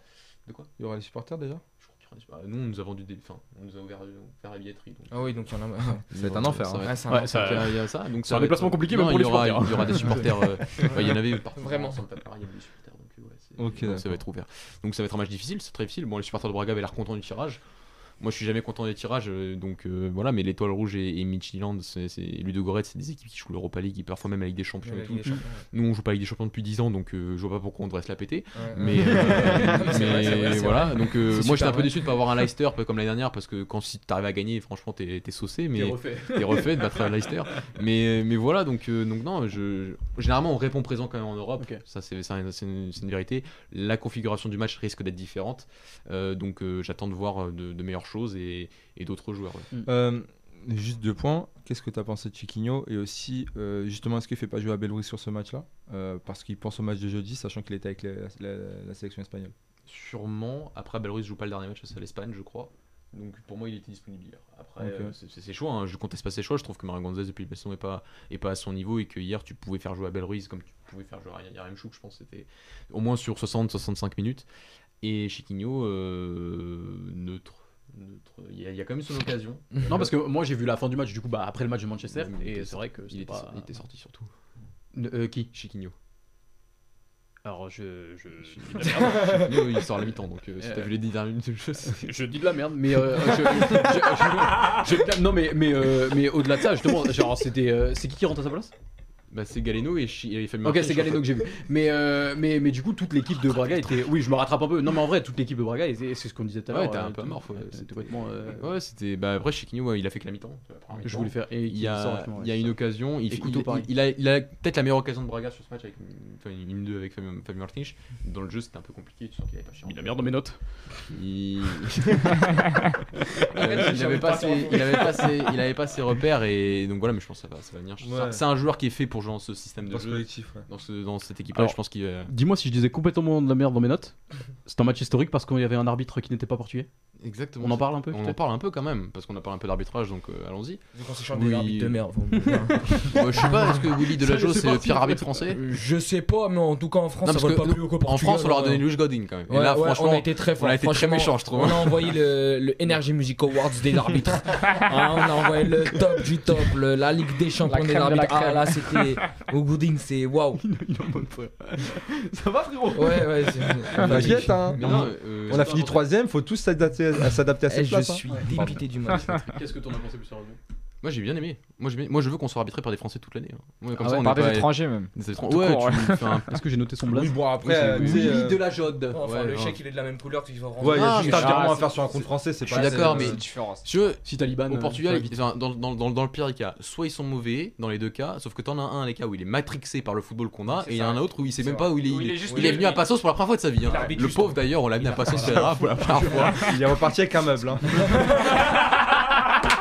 De quoi?
Il y aura les supporters déjà?
Je crois qu'il y principal. Nous, on nous a vendu des. Enfin, on nous a ouvert, ouvert la billetterie. Donc,
Ah oui, donc il y en a. ouais.
Ça va être un enfer,
Ça
hein.
va
Ouais,
être-
c'est un
Ouais,
enfer.
ça-
il y a- il y a ça. Donc
C'est un
va
déplacement
être-
compliqué,
Non,
même pour
il
les
y aura-
supporters,
Il y aura des supporters. euh, ouais, Il y en avait partout.
Vraiment.
Santa Clara, il y avait des supporters. Donc, euh, ouais, c'est-
Ok,
donc ça va être ouvert. Donc ça va être un match difficile, c'est très difficile. Bon, les supporters de Braga avaient l'air contents du tirage. Moi, je suis jamais content des tirages, euh, donc euh, voilà. Mais l'Étoile Rouge et, et Midtjylland, c'est c'est- et Ludogorets, c'est des équipes qui jouent l'Europa League, parfois même la Ligue des Champions et tout. Nous, on joue pas Ligue des Champions depuis 10 ans, donc euh, je vois pas pourquoi on devrait se la péter. Mais, euh,
vrai, vrai,
voilà, donc euh, moi j'étais un peu déçu de pas avoir un Leicester comme l'année dernière parce que quand si t'arrives à gagner, franchement t'es t'es saucé, mais
T'es refait.
t'es refait de battre un Leicester. Mais, mais voilà, donc, euh, donc non, je, généralement on répond présent quand même en Europe, ça c'est c'est un- c'est une, c'est une vérité. La configuration du match risque d'être différente, Euh, donc euh, j'attends de voir de, de meilleures choses et, et d'autres joueurs. ouais.
Euh, juste deux points. Qu'est-ce que tu as pensé de Chiquinho Et aussi, euh, justement, est-ce qu'il fait pas jouer à Belruiz sur ce match-là Euh, Parce qu'il pense au match de jeudi, sachant qu'il était avec la, la- la sélection espagnole?
Sûrement, après Belarus joue pas le dernier match, c'est à l'Espagne je crois. Donc pour moi il était disponible hier. Après euh, c'est- ses choix, hein. je conteste pas ses choix, je trouve que Mario Gonzalez depuis le saison est pas, est pas à son niveau et que hier tu pouvais faire jouer à Belruiz comme tu pouvais faire jouer à Yarim Chouk, je pense que c'était au moins sur 60-65 minutes. Et Chiquinho euh, neutre. Neutre. Il, y a, il y a quand même son occasion.
Non, parce que moi j'ai vu la fin du match, du coup, bah, après le match de Manchester, et c'est vrai que
il était,
pas.
il était sorti surtout.
Euh, qui
Chiquinho.
Alors je. je...
Chiquinho, il sort à la mi-temps donc euh, si t'as
Euh.
vu les 10 dernières minutes de jeu,
Je dis de la merde, mais euh, je, je- je- je- non mais mais euh, mais au-delà de ça, justement, genre c'était euh, c'est qui qui rentre à sa place?
Bah, c'est Galeno et, Chi- et Fabien
Ok, c'est
je crois.
Galeno que j'ai vu. Mais euh, mais mais du coup toute l'équipe de Braga était. Oui, je me rattrape un peu. Non mais en vrai toute l'équipe de Braga, c'est ce qu'on disait tout à
Ouais,
l'heure.
t'es
euh,
un peu amorphe, ouais.
C'était complètement. euh,
Ouais, c'était. Bah, après, Chiquinho, ouais, il a fait que la mi-temps.
Je voulais faire. Et
Il y a, il y a une occasion. Il,
Et
il-
Couteau,
il-
pareil.
il a, il a peut-être la meilleure occasion de Braga sur ce match avec enfin, une 2 avec Fabien Fabien Martins. Dans le jeu, c'était un peu compliqué. Tu sens qu'il avait pas cher.
Il a merde dans mes notes.
Il... Euh, il avait pas ses, il avait pas ses, il avait pas ses repères et donc voilà. Mais je pense que ça va, ça va venir.
Ouais.
C'est un joueur qui est fait pour jouer dans ce système de
Dans ce
jeu.
collectif, ouais.
Dans, ce, dans cette équipe-là,
Alors,
je pense qu'il
Dis-moi si je disais complètement de la merde dans mes notes. C'est un match historique parce qu'il y avait un arbitre qui n'était pas portugais.
Exactement.
On en parle un peu
On en parle un peu quand même parce qu'on a parlé un peu d'arbitrage donc euh, allons-y.
Vu qu'on s'échange
Oui.
des arbitres de merde.
Moi, je sais pas. Est-ce que Willy Delageau
C'est
c'est le pire arbitre français
Euh, Je sais pas, mais en tout cas en France,
Non,
ça vole pas
nous,
plus haut qu'au
En
Portugal.
France, on leur a donné
hein.
Louis Godin quand même.
Ouais,
et là,
ouais,
franchement,
on a été très fort.
on a été très
Franchement,
méchants, je trouve.
On a envoyé le, le Energy Music Awards des arbitres. Hein, on a envoyé le top du top, le- la Ligue des Champions des arbitres. Ah là, c'était au Gooding, c'est waouh.
En. Ça va frérot?
Ouais, ouais. c'est-
T'inquiète, hein.
Euh,
On a fini troisième, faut tous s'adapter à s'adapter à
Eh,
cette
je
place. hein.
suis dépité du match.
Qu'est-ce que t'en as pensé plus sérieusement
Moi j'ai bien aimé. Moi, j'ai bien- moi je veux qu'on soit arbitré par des Français toute l'année. hein. Ouais, comme
Ah
ça on
Par des
pas-
étrangers même.
des étrangers.
Tout
Ouais,
court,
tu fais un-
Est-ce que j'ai noté son blaze
Oui, bon, après,
Oui,
euh,
c'est-
tu sais, euh,
de la Jode.
Enfin,
Ouais,
le
ouais.
chèque, il est de la même couleur qu'il va rendre.
Ouais, il y a juste
mais
un virement
ah,
à faire sur un compte français, c'est
je
pas
suis d'accord, mais-
C'est différent.
Si tu veux,
Si Taliban.
au
euh,
Portugal, enfin, dans, dans, dans, dans le pire des cas, soit ils sont mauvais dans les deux cas, sauf que t'en as un, les cas où il est matrixé par le football qu'on a,
C'est
et il y en a un autre où il sait
C'est
même
vrai.
pas où il est.
Où
il
il
est,
est juste
il est venu à Passos pour la première fois de sa vie. hein.
L'arbitre
Le
juste
pauvre d'ailleurs, on l'a mis à Passos Ferreira pour la première fois.
il est reparti avec un meuble. hein.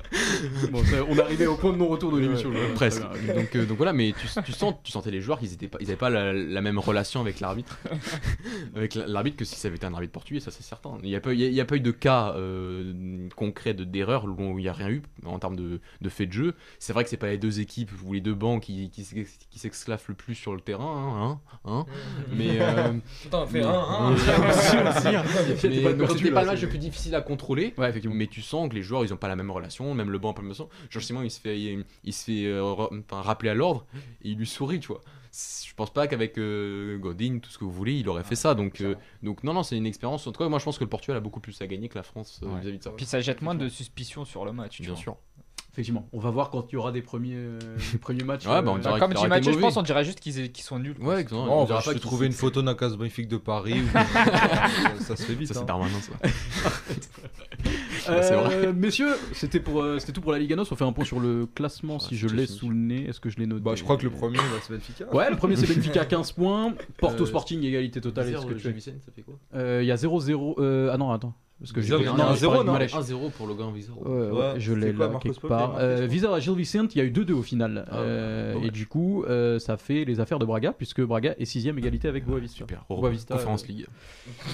Bon, ça- on arrivé au point de non-retour de l'émission.
Presque. Donc, euh, donc voilà, mais tu, tu sens, tu sentais les joueurs qu'ils étaient pas, ils avaient pas la, la même relation avec l'arbitre, avec la- l'arbitre que si ça avait été un arbitre portugais, ça c'est certain. Il n'y a pas, il y a, il y a pas eu de cas euh, concret de d'erreur où il n'y a rien eu en termes de, de fait de jeu. C'est vrai que c'est pas les deux équipes ou les deux bancs qui, qui, s'ex- qui s'exclaffent le plus sur le terrain, hein, hein, hein. mais euh,
fais
mais-
un, un.
Hein. Mais
pas
donc c'était pas le match le plus difficile à contrôler.
Ouais, effectivement.
Mais tu sens que les joueurs ils ont pas la même relation, même le banc même relation. Georges Simon il se fait, il, il se fait euh, rappeler à l'ordre et il lui sourit, tu vois. Je pense pas qu'avec euh, Godin, tout ce que vous voulez, il aurait fait ça. Donc, euh, donc non, non, c'est une expérience. En tout cas, moi je pense que le Portugal a beaucoup plus à gagner que la France euh,
Ouais.
vis-à-vis de ça.
Puis ça jette moins de suspicion sur le match. tu
Bien
vois.
sûr.
Effectivement. On va voir quand il y aura des premiers, euh, des premiers matchs.
Ouais, bah, on
euh,
dirait
Bah, comme Mathieu,
été
je pense on dirait juste qu'ils sont nuls. quoi.
Ouais, exactement.
Bon, on
On
va
pas
trouver une photo d'un casse briefing de Paris. ou- ça, ça se fait vite.
Ça, c'est
hein.
permanent, ça.
Euh,
c'est vrai.
Messieurs, c'était pour, euh, c'était tout pour la Ligue 1. On fait un point sur le classement si je l'ai sous le nez. Est-ce que je l'ai noté
Bah, je crois que le premier, bah, c'est Benfica.
Ouais, le premier c'est Benfica 15 points. Porto
Euh,
Sporting égalité totale. Est-ce que tu as-
Vicente, ça fait quoi
Il y a 0-0. euh, ah non, attends. Parce que j'ai
Zéro,
non,
non,
je
zéro,
parlais de
non.
Malech.
1-0 pour le Grand Vizero.
Ouais, ouais,
Ouais,
je l'ai là
Marcos
quelque
Pop
part.
a marqué,
Euh,
je crois.
Vizela Gil Vicente, il y a eu 2-2 au final.
Ah,
Euh, et du coup, euh, ça fait les affaires de Braga, puisque Braga est 6ème égalité avec Boavista.
Super.
Boavista,
Conférence
euh,
League.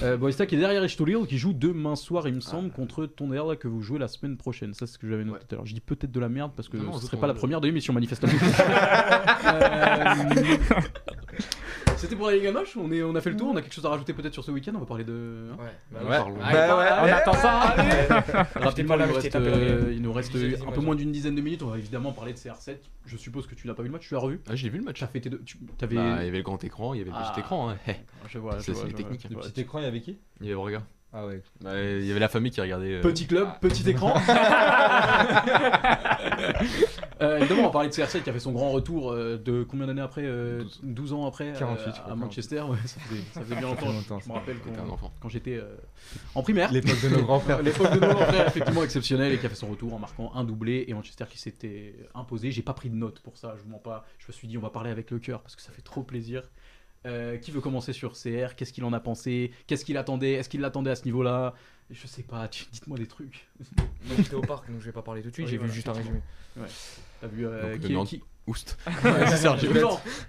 Euh, Boavista qui est derrière Estoril, qui joue demain soir, il me semble, contre Tonnerre que vous jouez la semaine prochaine. Ça, c'est ce que j'avais noté
Ouais.
tout à l'heure. Je dis peut-être de la merde parce que
Non,
ce
je
serait pas la première de l'émission, manifestement. C'était pour la Ligue on, est, on a fait le tour, on a quelque chose à rajouter peut-être sur ce week-end, on va parler de... hein
Ouais, bah
Ouais.
ouais.
Parlons.
Allez,
Bah ouais.
On attend ça.
Rapidement,
là,
il reste, euh, il nous reste un peu moins d'une dizaine de minutes, on va évidemment parler de CR7. Je suppose que tu n'as pas vu le match, tu l'as revu
Ah, j'ai vu le match.
As fait tes deux... Tu avais...
Bah, il y avait le grand écran, il y avait le
Ah.
petit écran. hein.
Je vois, je
Ça,
vois,
c'est technique.
Le petit écran, il y avait qui?
Il y avait Aurega.
Ah ouais.
Bah, il y avait la famille qui regardait. euh,
Petit club, petit écran. euh, évidemment, on va parler de CR7 qui a fait son grand retour euh, de combien d'années après euh,
12.
12 ans après euh,
48, je
à Manchester. Ouais, ça faisait, ça faisait bien longtemps.
longtemps,
Je me rappelle quand, quand j'étais euh, en primaire.
L'époque de nos grands frères.
L'époque de nos grands frères, effectivement exceptionnel et qui a fait son retour en marquant un doublé et Manchester qui s'était imposé. J'ai pas pris de notes pour ça, je vous mens pas. Je me suis dit on va parler avec le cœur parce que ça fait trop plaisir. Euh, qui veut commencer sur CR Qu'est-ce qu'il en a pensé? Qu'est-ce qu'il attendait? Est-ce qu'il l'attendait à ce niveau-là? Je sais pas, dites-moi des trucs.
Moi, J'étais au parc, donc je vais pas parler tout de suite.
Oui,
J'ai
voilà,
vu juste un résumé.
T'as vu euh,
Donc,
qui,
non.
qui...
Oust.
Ouais,
Bête.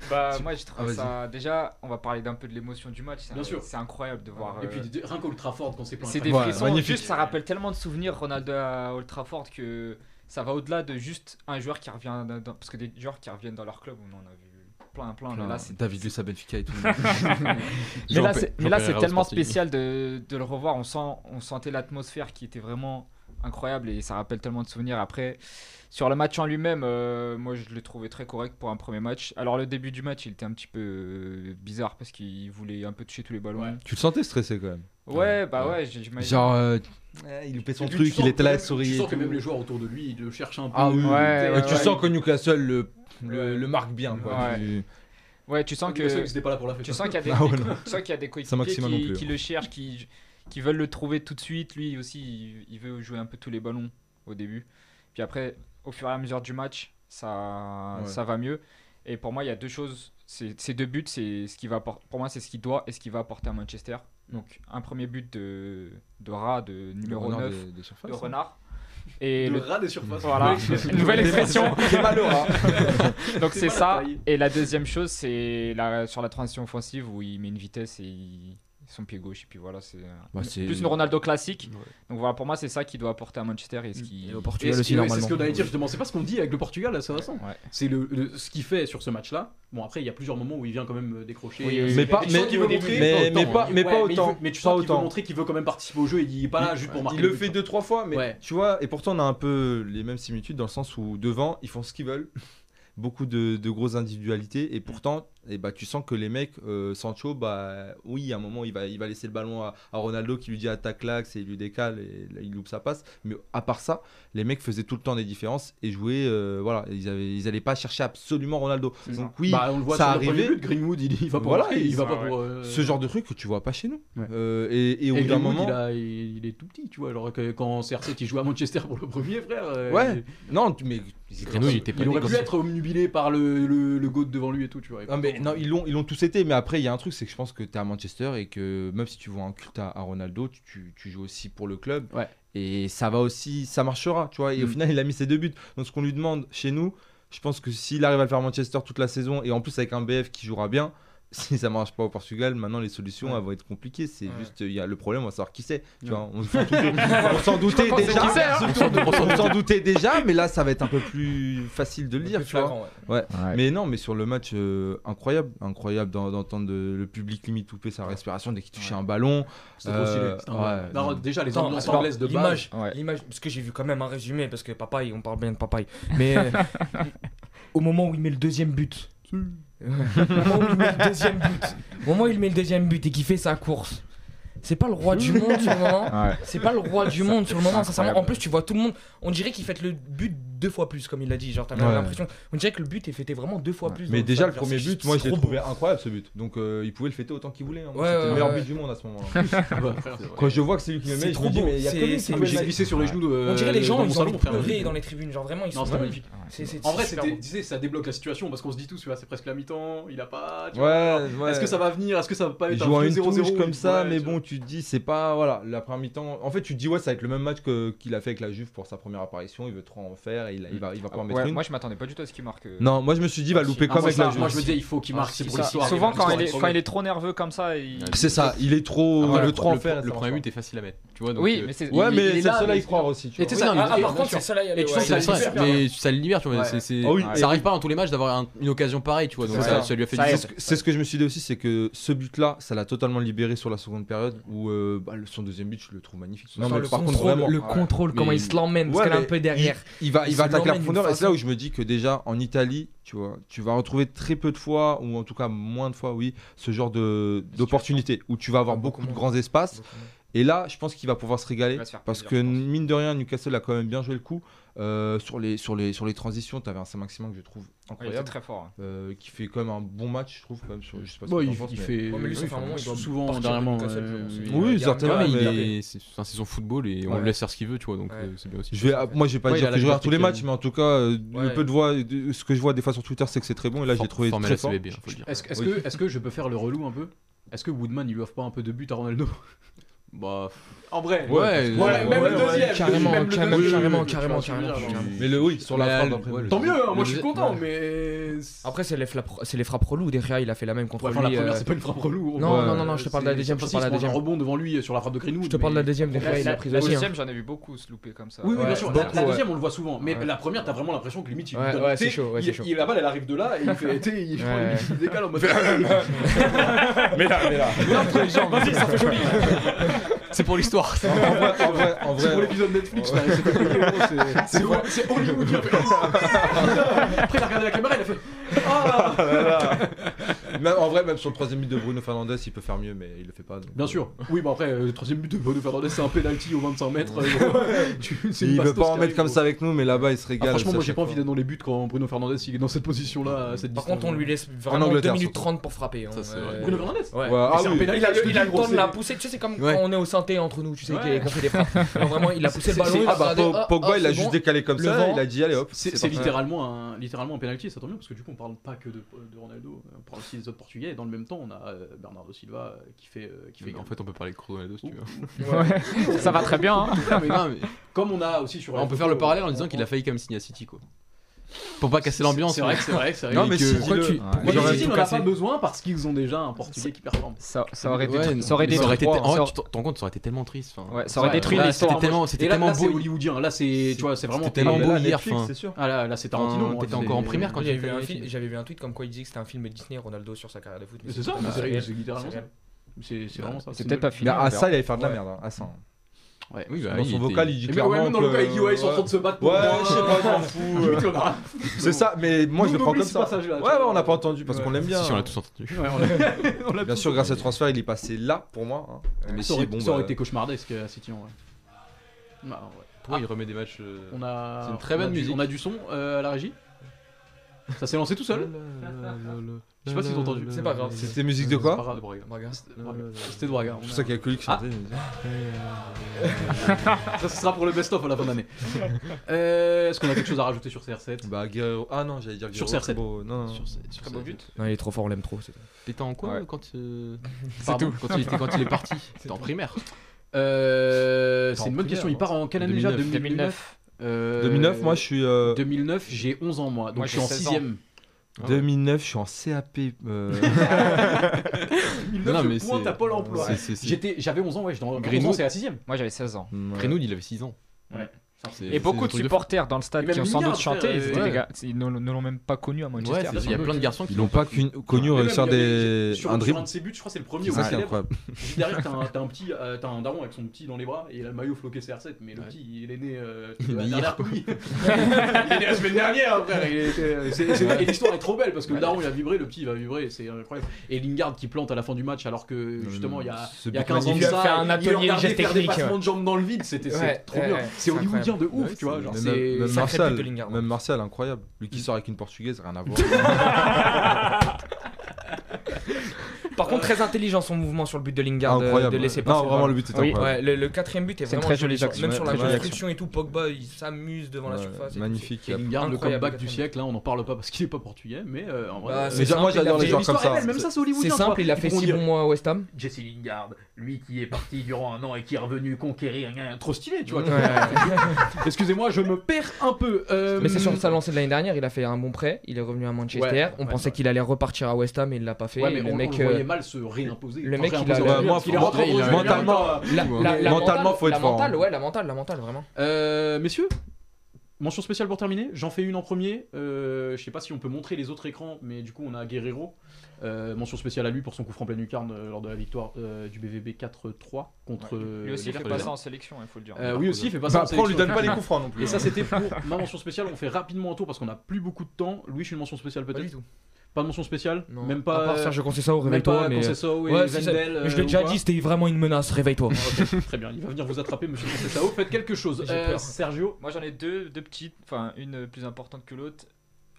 Bah, moi, je trouve
Ah,
ça. Déjà, on va parler d'un peu de l'émotion du match.
Bien
un-
sûr.
C'est incroyable de voir.
Et
euh,
puis de- rien qu'Old Trafford quand c'est plein.
C'est
de
des.
Ouais,
frissons.
magnifique.
Juste, ça rappelle tellement de souvenirs Ronaldo à Old Trafford que ça va au-delà de juste un joueur qui revient. dans- dans- parce que des joueurs qui reviennent dans leur club, on en a vu plein, plein. Mais là, c'est
David Luiz à Benfica et tout.
mais là, c'est, là, tellement spécial de, de le revoir. On, sent, on sentait l'atmosphère qui était vraiment incroyable et ça rappelle tellement de souvenirs. Après, sur le match en lui-même, euh, moi je l'ai trouvé très correct pour un premier match. Alors, le début du match, il était un petit peu euh, bizarre parce qu'il voulait un peu toucher tous les ballons.
Ouais.
Ouais,
Tu le sentais stressé quand même.
bah
Ouais.
ouais, j'ai- j'imagine.
Genre, euh, il loupait son truc, il était là à sourire.
Tu sens que même les joueurs autour de lui, ils le cherchent un peu.
Ah oui,
Ouais,
Et
ouais,
tu
ouais.
sens que Newcastle le, le,
Ouais.
le marque bien. Quoi.
Ouais.
Tu-
Ouais, tu sens
que
que.
c'était pas là pour la fête.
Tu sens qu'il y a des,
Ah ouais,
des- tu sens qu'il y a des coéquipiers qui, qui
ouais.
le cherchent, qui, qui veulent le trouver tout de suite. Lui aussi, il, il veut jouer un peu tous les ballons au début. Puis après, au fur et à mesure du match, ça,
Ouais.
ça va mieux. Et pour moi, il y a deux choses. C'est- Ces deux buts, c'est ce qui va pour moi, c'est ce qu'il doit et ce qu'il va apporter à Manchester. Donc, un premier but de, de Rat, de
le
numéro
renard
9,
des- des surfaces,
de
hein.
Renard. Et
le
le,
rat des surfaces.
voilà, une nouvelle expression.
Malheureux.
Donc
C'est
ça. Et la deuxième chose, c'est la, sur la transition offensive où il met une vitesse et il- son pied gauche. Et puis voilà, c'est
Bah, c'est-
plus une Ronaldo classique.
Ouais.
Donc voilà, pour moi, c'est ça qu'il doit apporter à Manchester et ce qui.
Et au
Et
Portugal
ce
aussi,
qui- ouais, c'est ce qu'on allait dire justement, c'est pas ce qu'on dit avec le Portugal, là, c'est récent.
Ouais.
C'est le, le- ce qu'il fait sur ce match-là. Bon, après, il y a plusieurs moments où il vient quand même euh, décrocher.
Oui, oui,
Mais pas,
sens
mais, pas,
hein.
mais pas autant.
veut- Mais tu sens qu'il veut montrer qu'il veut quand même participer au jeu et il est pas là juste pour marquer.
Il le
but,
fait deux trois fois, mais tu vois, et pourtant on a un peu les mêmes similitudes dans le sens où devant ils font ce qu'ils veulent, beaucoup de, de grosses individualités, et pourtant, et bah tu sens que les mecs, euh, Sancho, bah oui, à un moment il va, il va laisser le ballon à, à Ronaldo qui lui dit attaque l'axe et il lui décale et là, il loupe sa passe, mais à part ça, les mecs faisaient tout le temps des différences et jouaient, euh, voilà, ils avaient, ils allaient pas chercher absolument Ronaldo. Donc
ça.
oui,
Bah, on le voit
ça arrivait.
Greenwood, il, il va pour
Voilà,
marquer, il,
il-
va pas
ouais.
pour. euh,
ce genre de truc que tu vois pas chez nous.
Ouais.
Et, et au bout d'un moment,
il, a- il- il est tout petit, tu vois. Alors que quand CR7 il joue à Manchester pour le premier, frère.
Ouais. non, mais
Il était pas
Il aurait pu être omnubilé par le, le, le goat devant lui et tout, tu vois. Et
Non, mais, non, ils l'ont, ils l'ont tous été, mais après, il y a un truc, c'est que je pense que tu es à Manchester et que même si tu vois un culte à, à Ronaldo, tu, tu- tu joues aussi pour le club.
Ouais.
Et ça va aussi, ça marchera, tu vois. Et au
Mm.
final, il a mis ses deux buts. Donc, ce qu'on lui demande chez nous, je pense que s'il arrive à le faire à Manchester toute la saison et en plus avec un BF qui jouera bien, si ça marche pas au Portugal, maintenant les solutions
Ouais.
elles vont être compliquées. C'est
Ouais.
juste, il y a le problème, on va savoir qui c'est. Tu
Ouais.
vois, on s'en doutait, on s'en doutait déjà.
hein.
on s'en- s'en doutait déjà, mais là, ça va être un peu plus facile de le dire, tu vois.
flagrant, ouais.
Ouais. Mais non, mais sur le match, euh, incroyable, incroyable d'en- d'entendre de- le public limite couper sa respiration dès qu'il touchait
Ouais.
un ballon.
C'était trop stylé.
Euh,
c'était un-
ouais,
Non,
non.
déjà, les ambiances anglaises de base.
l'image, parce que j'ai vu quand même un résumé, parce que papaye, on parle bien de papaye. Mais euh, au moment où il met le deuxième but, moment où il met le deuxième but, au moment où il met le deuxième but et qu'il fait sa course, c'est pas le roi du monde sur le moment.
Ouais.
C'est pas le roi du monde sur le moment,
c'est
sincèrement. En plus, tu vois tout le monde. On dirait qu'il fête le but deux fois plus, comme il l'a dit. Genre, t'as
Ouais.
l'impression. On dirait que le but est fêté vraiment deux fois
Ouais.
plus.
Mais déjà, le premier but, moi, je l'ai trouvé incroyable ce but. Donc, euh, il pouvait le fêter autant qu'il voulait. hein.
Ouais,
C'était
ouais,
le meilleur
ouais.
but du monde à ce moment-là. Quand je vois que c'est lui qui le met,
C'est
je
trop
me dis,
beau.
mais il y a que
J'ai glissé sur les genoux de.
On dirait les
dans
gens, ils ont pleurer dans les tribunes. Genre, vraiment, ils
Non,
sont.
c'était magnifique.
C'est- c'est-
En vrai, ça débloque la situation parce qu'on se dit tous, c'est presque la mi-temps, il a pas. Est-ce que ça va venir? Est-ce que ça va pas
Il
être
joue
un
à une
0-0
touche comme ça, mais bon, tu te dis, c'est pas. Voilà, la première mi-temps. En fait, tu te dis, ouais, ça va être le même match que- qu'il a fait avec la Juve pour sa première apparition. Il veut trop en faire il, mm. va, il va ah bah, mettre
ouais. Moi, je m'attendais pas du tout à ce qu'il marque. Euh.
Non, moi, je me suis dit, il va
ah, louper
comme
ah,
avec la
Moi, je me dis, il faut qu'il marque.
Souvent, quand il est
trop
nerveux comme ça,
c'est ça. Il est trop,
le
trop en.
Le premier but est facile à mettre. Tu vois,
oui,
euh,
mais c'est.
Ouais, mais c'est cela y croire aussi.
Et Tu vois.
Par contre, c'est cela y
aller.
Mais ça le libère, tu vois. Ça arrive pas dans tous les matchs d'avoir une occasion pareille, tu vois. Donc ça lui a fait.
C'est ce que je me suis dit aussi, c'est que ce but-là, ça l'a totalement libéré sur la seconde période où son deuxième but, je le trouve magnifique. Non, mais par contre,
le contrôle, comment il se l'emmène parce qu'il est un peu derrière.
Il va, c'est là où je me dis que déjà en Italie, tu vois, tu vas retrouver très peu de fois, ou en tout cas moins de fois, oui, ce genre d'opportunité où tu vas avoir beaucoup, de grands espaces. Et là, je pense qu'il va pouvoir se régaler. Parce que, mine de rien, Newcastle a quand même bien joué le coup. Euh, sur, les, sur, les, sur les transitions, tu avais un Saint-Maximin que je trouve
ah, incroyable. Ouais,
il
très fort. Hein.
Euh, qui fait quand même un bon match, je trouve. Quand même, je sais pas
bon,
ce
il,
pense,
il
mais...
fait.
Ouais, mais lui,
oui,
il
souvent dernièrement.
Oui, certainement.
Mais... C'est enfin, son football et on
ouais.
le laisse faire ce qu'il veut, tu vois. Donc euh, c'est bien aussi.
Moi, je vais pas dire que je regarde tous les matchs, mais en tout cas, ce que je vois des fois sur Twitter, c'est que c'est très bon. Et là, j'ai trouvé très fort.
Hein,
est-ce que je peux faire le relou un peu? Est-ce que Woodman, il lui offre pas un peu de but à Ronaldo?
Bah,
en vrai,
ouais,
ouais, même le deuxième,
carrément,
même
carrément, le
deuxième,
carrément, carrément, carrément,
carrément,
Mais le oui, sur la frappe après.
Tant mieux, hein, moi je suis content, mais
après c'est les frappes, c'est les frappes reloues. Derrière, il a fait la même contre
lui. La première,
euh,
c'est pas une frappe reloue.
Non, non, non, non, je te parle de la deuxième, je te parle de la deuxième.
Rebond devant lui euh, sur la frappe de Greenwood.
Je te parle de la deuxième. Derrière, il a pris
la
hein.
deuxième. J'en ai vu beaucoup se louper comme ça.
Oui, bien sûr. La deuxième, on le voit souvent, mais la première, t'as vraiment l'impression que limite il
c'est chaud, c'est chaud.
La balle, elle arrive de là et il fait, il décale en mode.
Mais là, mais là.
ça fait joli.
C'est pour l'histoire.
En vrai, en en vrai,
C'est pour l'épisode Netflix. Ouais. C'est Hollywood. C'est Hollywood. Après, il a regardé la caméra, et il a fait. Oh là là
même, en vrai, même sur le troisième but de Bruno Fernandez, il peut faire mieux, mais il le fait pas. Donc...
Bien
euh.
sûr. Oui, bah après, euh, le troisième but de Bruno Fernandez, c'est un penalty aux 25 mètres. euh, tu,
il veut pas en mettre comme ça avec nous, mais là-bas, il se régale.
Ah,
franchement,
moi, j'ai pas envie d'être dans les buts quand Bruno Fernandez il est dans cette position-là. Cette
Par contre, on lui laisse vraiment 2 minutes 30 pour frapper. Hein.
Ça.
Bruno Fernandez
Ouais.
ouais. Ah, oui.
il a le temps de la pousser. Tu sais, c'est comme quand on est au synthé entre nous, tu sais, qu'on fait des frappes. Vraiment, il a poussé le ballon.
Ah, bah, Pogba, il a juste décalé comme ça, il a dit, allez hop.
C'est littéralement un penalty, ça tombe bien, parce que du coup, on parle pas que de Ronaldo, euh, on parle aussi des portugais, et dans le même temps, on a euh, Bernardo Silva euh, qui fait. Euh, qui fait
en fait, on peut parler de Coronado si tu veux.
Ça va très bien. Hein.
mais
comme on a aussi sur.
On peut faire le parallèle en disant qu'il a failli quand même signer City, quoi. Pour pas casser l'ambiance.
C'est vrai, c'est vrai, c'est vrai.
Non, mais
que...
si
pourquoi
le...
tu.
Ouais.
Pourquoi si,
on
n'a
pas besoin parce qu'ils ont déjà un portugais qui performe.
Ça, ça aurait été. Ouais, ça aurait été.
Ça aurait été
hein, oh,
en vrai, tu t'en compte, ça aurait été tellement triste. Enfin,
ouais, ça aurait détruit l'histoire.
C'était tellement, c'était tellement beau.
hollywoodien. Là, c'est, tu vois, c'est vraiment
tellement beau hier.
C'est sûr.
Ah là, là, c'est Tarantino.
T'étais encore en primaire quand
j'avais vu un film. J'avais vu un tweet comme quoi il disait que c'était un film Disney Ronaldo sur sa carrière de foot.
C'est ça. C'est littéralement ça. C'est
peut-être pas fini.
À ça, il allait faire de la merde. Hein, à ça. Hein.
Ouais.
Oui, bah,
dans son vocal, était... il dit clairement.
Ouais, même dans le
vocal,
il dit Ouais, ils sont en train de se battre. Pour
ouais, je sais pas, je m'en fous. Euh.
Bah,
c'est ça, mais moi, je le prends comme ça. Ouais, ouais, on n'a pas entendu parce qu'on l'aime bien.
Si, on
hein.
l'a tous entendu.
bien sûr, grâce à ce transfert, il est passé là pour moi. Hein. Mais
ça aurait, si,
bon,
ça aurait
bah.
été cauchemardesque à City. Bah, ouais.
Pourquoi il remet des matchs euh,
On a...
C'est une très bonne musique.
On a du son à la régie? Ça s'est lancé tout seul. Je sais pas si t'as entendu.
C'est pas grave.
C'était musique de quoi
C'était
de Braga.
C'est pour ça qu'il y a que qui chantait.
Ça, ce sera pour le best-of à la fin d'année. Est-ce qu'on a quelque chose à rajouter sur CR7
Bah, Guerrero. Ah non, j'allais dire Guerrero. Sur CR7. Non, non.
Sur,
but.
Non, il est trop fort, on l'aime trop.
T'étais en quoi quand. C'est
tout.
Quand il, est parti T'étais en primaire.
C'est une bonne question. Il part en quelle déjà 2009. Euh,
2009, moi je suis. Euh,
2009, j'ai 11 ans, moi. Donc
ah
je suis en 6ème.
Euh.
2009, je suis en CAP.
2009,
non, mais
je
pointe
à Pôle emploi. J'avais 11 ans, ouais, j'étais en Grenoud, c'est la 6ème.
Moi j'avais 16 ans.
Grenoud, il avait 6 ans.
Ouais.
Et beaucoup de supporters dans le stade qui euh, ont sans doute chanté, ils ne l'ont même pas connu à Manchester.
Il y a plein de garçons qui
l'ont pas connu réussir des un dribble.
Un de ses buts, je crois c'est le premier.
C'est incroyable.
Derrière t'as un petit, euh, t'as un daron avec son petit dans les bras et il a le maillot floqué CR7, mais le petit il est né euh,
Il est né
la semaine dernière, frère. Et l'histoire est trop belle parce que le daron il a vibré, le petit il va vibrer, c'est incroyable. Et Lingard qui plante à la fin du match alors que justement il y a 15 ans de
il a fait un atelier de
gestes des de jambes dans le vide, c'était trop bien. C'est
Hollywood
comédien de ouf, tu vois. Genre, c'est
même, Martial, même Martial, incroyable. Lui qui mm. sort avec une portugaise, rien à voir.
Par contre, euh. très intelligent son mouvement sur le but de Lingard de laisser passer.
Non, vraiment, le but
est
incroyable.
Le, quatrième but est, vraiment
très
joli. Même sur la construction et tout, Pogba il s'amuse devant la surface.
Magnifique.
Lingard, le comeback du siècle, hein, on n'en parle pas parce qu'il est pas portugais, mais euh, en vrai.
Bah,
euh,
Moi, j'adore les joueurs comme ça.
C'est
simple, il a fait 6 bons mois à West Ham.
Jesse Lingard, lui qui est parti durant un an et qui est revenu conquérir, trop stylé, tu vois. Excusez-moi, je me perds un peu.
Mais c'est sur sa lancée de l'année dernière, il a fait un bon prêt, il est revenu à Manchester. On pensait qu'il allait repartir à West Ham, et il l'a pas fait. Le mec
mal se réimposer.
le mec, il a-
Ouais, moi, mentalement-
la, la- la
Mentalement,
mentale,
faut être
la
fort,
mentale,
hein.
ouais, la mentale, la mentale, vraiment.
Euh, messieurs, mention spéciale pour terminer. J'en fais une en premier. Euh, je sais pas si on peut montrer les autres écrans, mais du coup, on a Guerrero. Euh, mention spéciale à lui pour son coup franc pleine lucarne euh, lors de la victoire euh, du BVB 4-3 contre. euh,
Lui aussi, il fait pas ça en sélection, il faut le dire.
Euh, oui aussi, il fait pas
Bah,
ça. en
après, on lui
sélection.
donne pas les coups francs non plus.
Et ça,
hein.
c'était pour ma mention spéciale. On fait rapidement un tour parce qu'on a plus beaucoup de temps. Louis, je suis une mention spéciale
Pas du
peut-être.
tout.
Pas de mention spéciale.
Non.
Même
À
pas.
part Sergio Conceição,
même
réveille-toi.
pas
Mais...
Et
Ouais, ça-
Wendell.
mais je l'ai
euh,
déjà dit, c'était vraiment une menace, réveille-toi.
Très bien, il va venir vous attraper, monsieur Conceição. Faites quelque chose.
J'ai
Euh. Sergio.
Moi j'en ai deux, deux petites, enfin une plus importante que l'autre.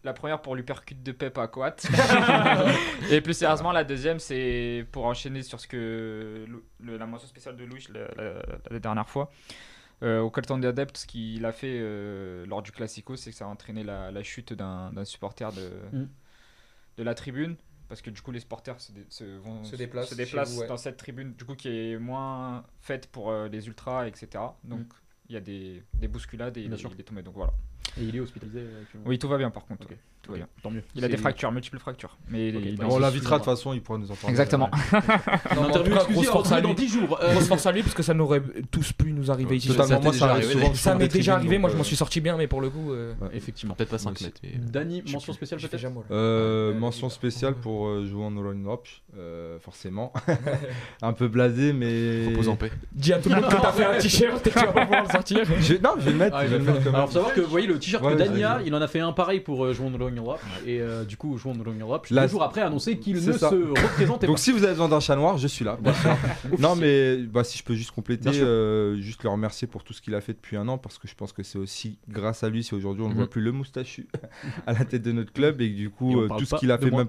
La première pour l'uppercut de Pep à Coat. et plus sérieusement, la deuxième c'est pour enchaîner sur ce que le- la mention spéciale de Louis la, la- la dernière fois. Euh, au Colton d'Adept, ce qu'il a fait euh, lors du Classico, c'est que ça a entraîné la, la chute d'un d'un supporter de,
Mm.
De la tribune. Parce que du coup, les supporters se, dé- se vont,
Se déplacent
se
chez
déplacent
vous, ouais.
dans cette tribune, du coup, qui est moins faite pour euh, les ultras, etc. Donc,
Mm.
il y a des, des bousculades et il, il est tombé. Donc voilà.
Et il est hospitalisé. euh, actuellement.
Oui, tout va bien par contre. Tout va bien.
Tant mieux.
Il a des fractures, multiples fractures. Mais il-
Ok,
il-
on l'invitera de toute façon, il pourra nous en parler.
Exactement.
Non,
interview
grosse force à
dans
lui.
10 jours. Euh,
Grosse force à lui parce que ça n'aurait tous pu nous arriver ici.
Totalement, moi
déjà
ça.
Ça m'est déjà arrivé, moi je m'en
euh,
suis sorti bien, mais pour le coup, euh,
Effectivement.
Peut-être pas 5
Aussi.
mètres. mais-
Dani,
je
mention spéciale peut-être.
Euh, mention spéciale pour euh, jouer en Euro Europe, euh, forcément. un peu blasé, mais.
Repose en paix.
Dis à tout le monde que t'as fait un t-shirt et que tu vas pas pouvoir le sortir.
Non, je vais le mettre.
Ah, Alors, faut savoir que vous voyez le t-shirt que Dania,
vas-y.
il en a fait un pareil pour euh, jouer en Europe. Et euh, du coup, jouer en Long Europe,
Là,
deux jours après, annoncé qu'il ne
ça.
se représentait
Donc
pas.
si vous avez besoin d'un chat noir, je suis là. bien sûr. non mais bah, si je peux juste compléter, euh, juste le remercier pour tout ce qu'il a fait depuis un an parce que je pense que c'est aussi grâce à lui si aujourd'hui on ne
Mhm.
voit plus le moustachu à la tête de notre club et que du coup euh, tout ce qu'il a
de
fait même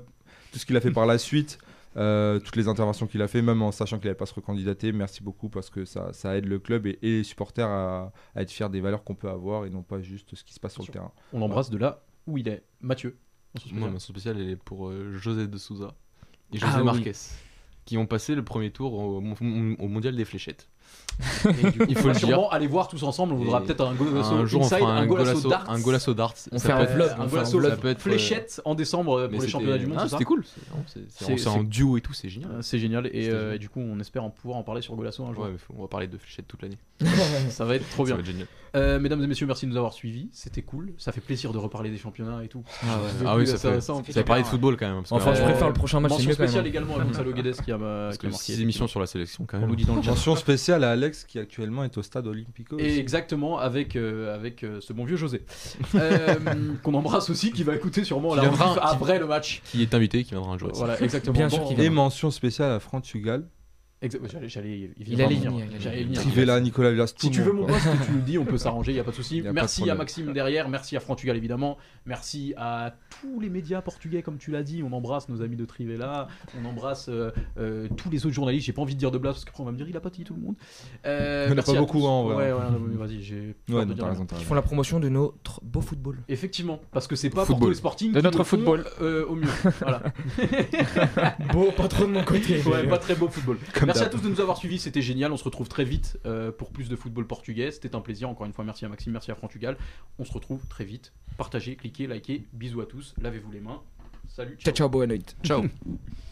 tout ce qu'il a fait par la suite. euh, toutes les interventions qu'il a fait, même en sachant qu'il n'allait pas se recandidater, merci beaucoup parce que ça, ça aide le club et, et les supporters à, à être fiers des valeurs qu'on peut avoir et non pas juste ce qui se passe sur le terrain.
On l'embrasse de là où il est. Mathieu.
Moi,
spéciale.
ma spéciale, elle est pour euh, José de Souza et
Ah
José
oui.
Marquez, qui ont passé le premier tour au mondial des fléchettes.
Et du coup,
Il faut
on va
le dire.
sûrement aller voir tous ensemble. On voudra
Et
peut-être un golasso
un jour, on
inside,
fera un
golasso darts.
un golasso darts.
On fait un vlog,
un golasso
vlog.
ça peut être,
fléchette en décembre
mais
pour les
c'était-
championnats du monde.
Ah,
c'est ça
C'était cool. C'est- non, c'est-
C'est-
C'est c'est en duo et tout, c'est génial.
Euh, C'est génial et,
C'était
euh,
génial.
et du coup on espère en pouvoir en parler sur Golasso un jour.
Ouais, mais faut- on va parler de fléchettes toute l'année.
Ça va être trop
Ça
bien.
va être génial.
Euh, mesdames et messieurs, merci de nous avoir suivis. C'était cool. Ça fait plaisir de reparler des championnats et tout.
Ah,
C'est
oui, ça fait.
ça fait
parler de football quand même. parce que,
Enfin, je
Euh,
préfère le prochain match, c'est
Mention
mieux quand
spéciale
même.
également à Gonzalo Guedes qui a,
Parce
qui a
que
marqué.
six émissions sur la sélection quand
On
même.
nous dit dans le chat.
Mention spéciale à Alex qui actuellement est au stade Olympico.
Et
aussi.
exactement avec, euh, avec euh, ce bon vieux José. Euh, Qu'on embrasse aussi, qui va écouter sûrement
Qui
la
viendra-
rediff après le match.
Qui est invité, qui viendra un jour.
Voilà, exactement.
Bien sûr
Bon,
qu'il
Et
viendra.
mention spéciale à Frantugal,
exa- J'allais, j'allais,
Il allait
venir.
Trivella, Nicolas Villas, tout
Si tu veux mon poste, tu nous le dis, on peut s'arranger, il n'y a pas de souci. Merci à. Maxime derrière, merci à Frantugal évidemment, merci à tous les médias portugais comme tu l'as dit, on embrasse nos amis de Trivella, on embrasse euh, euh, tous les autres journalistes, j'ai pas envie de dire de blabla parce qu'après on va me dire il a pas dit tout le monde. Euh,
Il y en a
merci
pas beaucoup, hein, en vrai.
Ouais, ouais, vas-y, j'ai
Ouais, non, raison,
Ils font la promotion de notre beau football.
Effectivement, parce que c'est pas
Football.
Sporting
De notre
font,
football.
euh, au mieux. Voilà.
Beau, pas trop de mon côté.
Ouais, pas très beau football.
Comme
merci à tous de nous avoir suivis, c'était génial. On se retrouve très vite euh, pour plus de football portugais. C'était un plaisir. Encore une fois, merci à Maxime, merci à Frantugal. On se retrouve très vite. Partagez, cliquez, likez. Bisous à tous. Lavez-vous les mains. Salut.
Ciao, ciao, bonne nuit.
Ciao.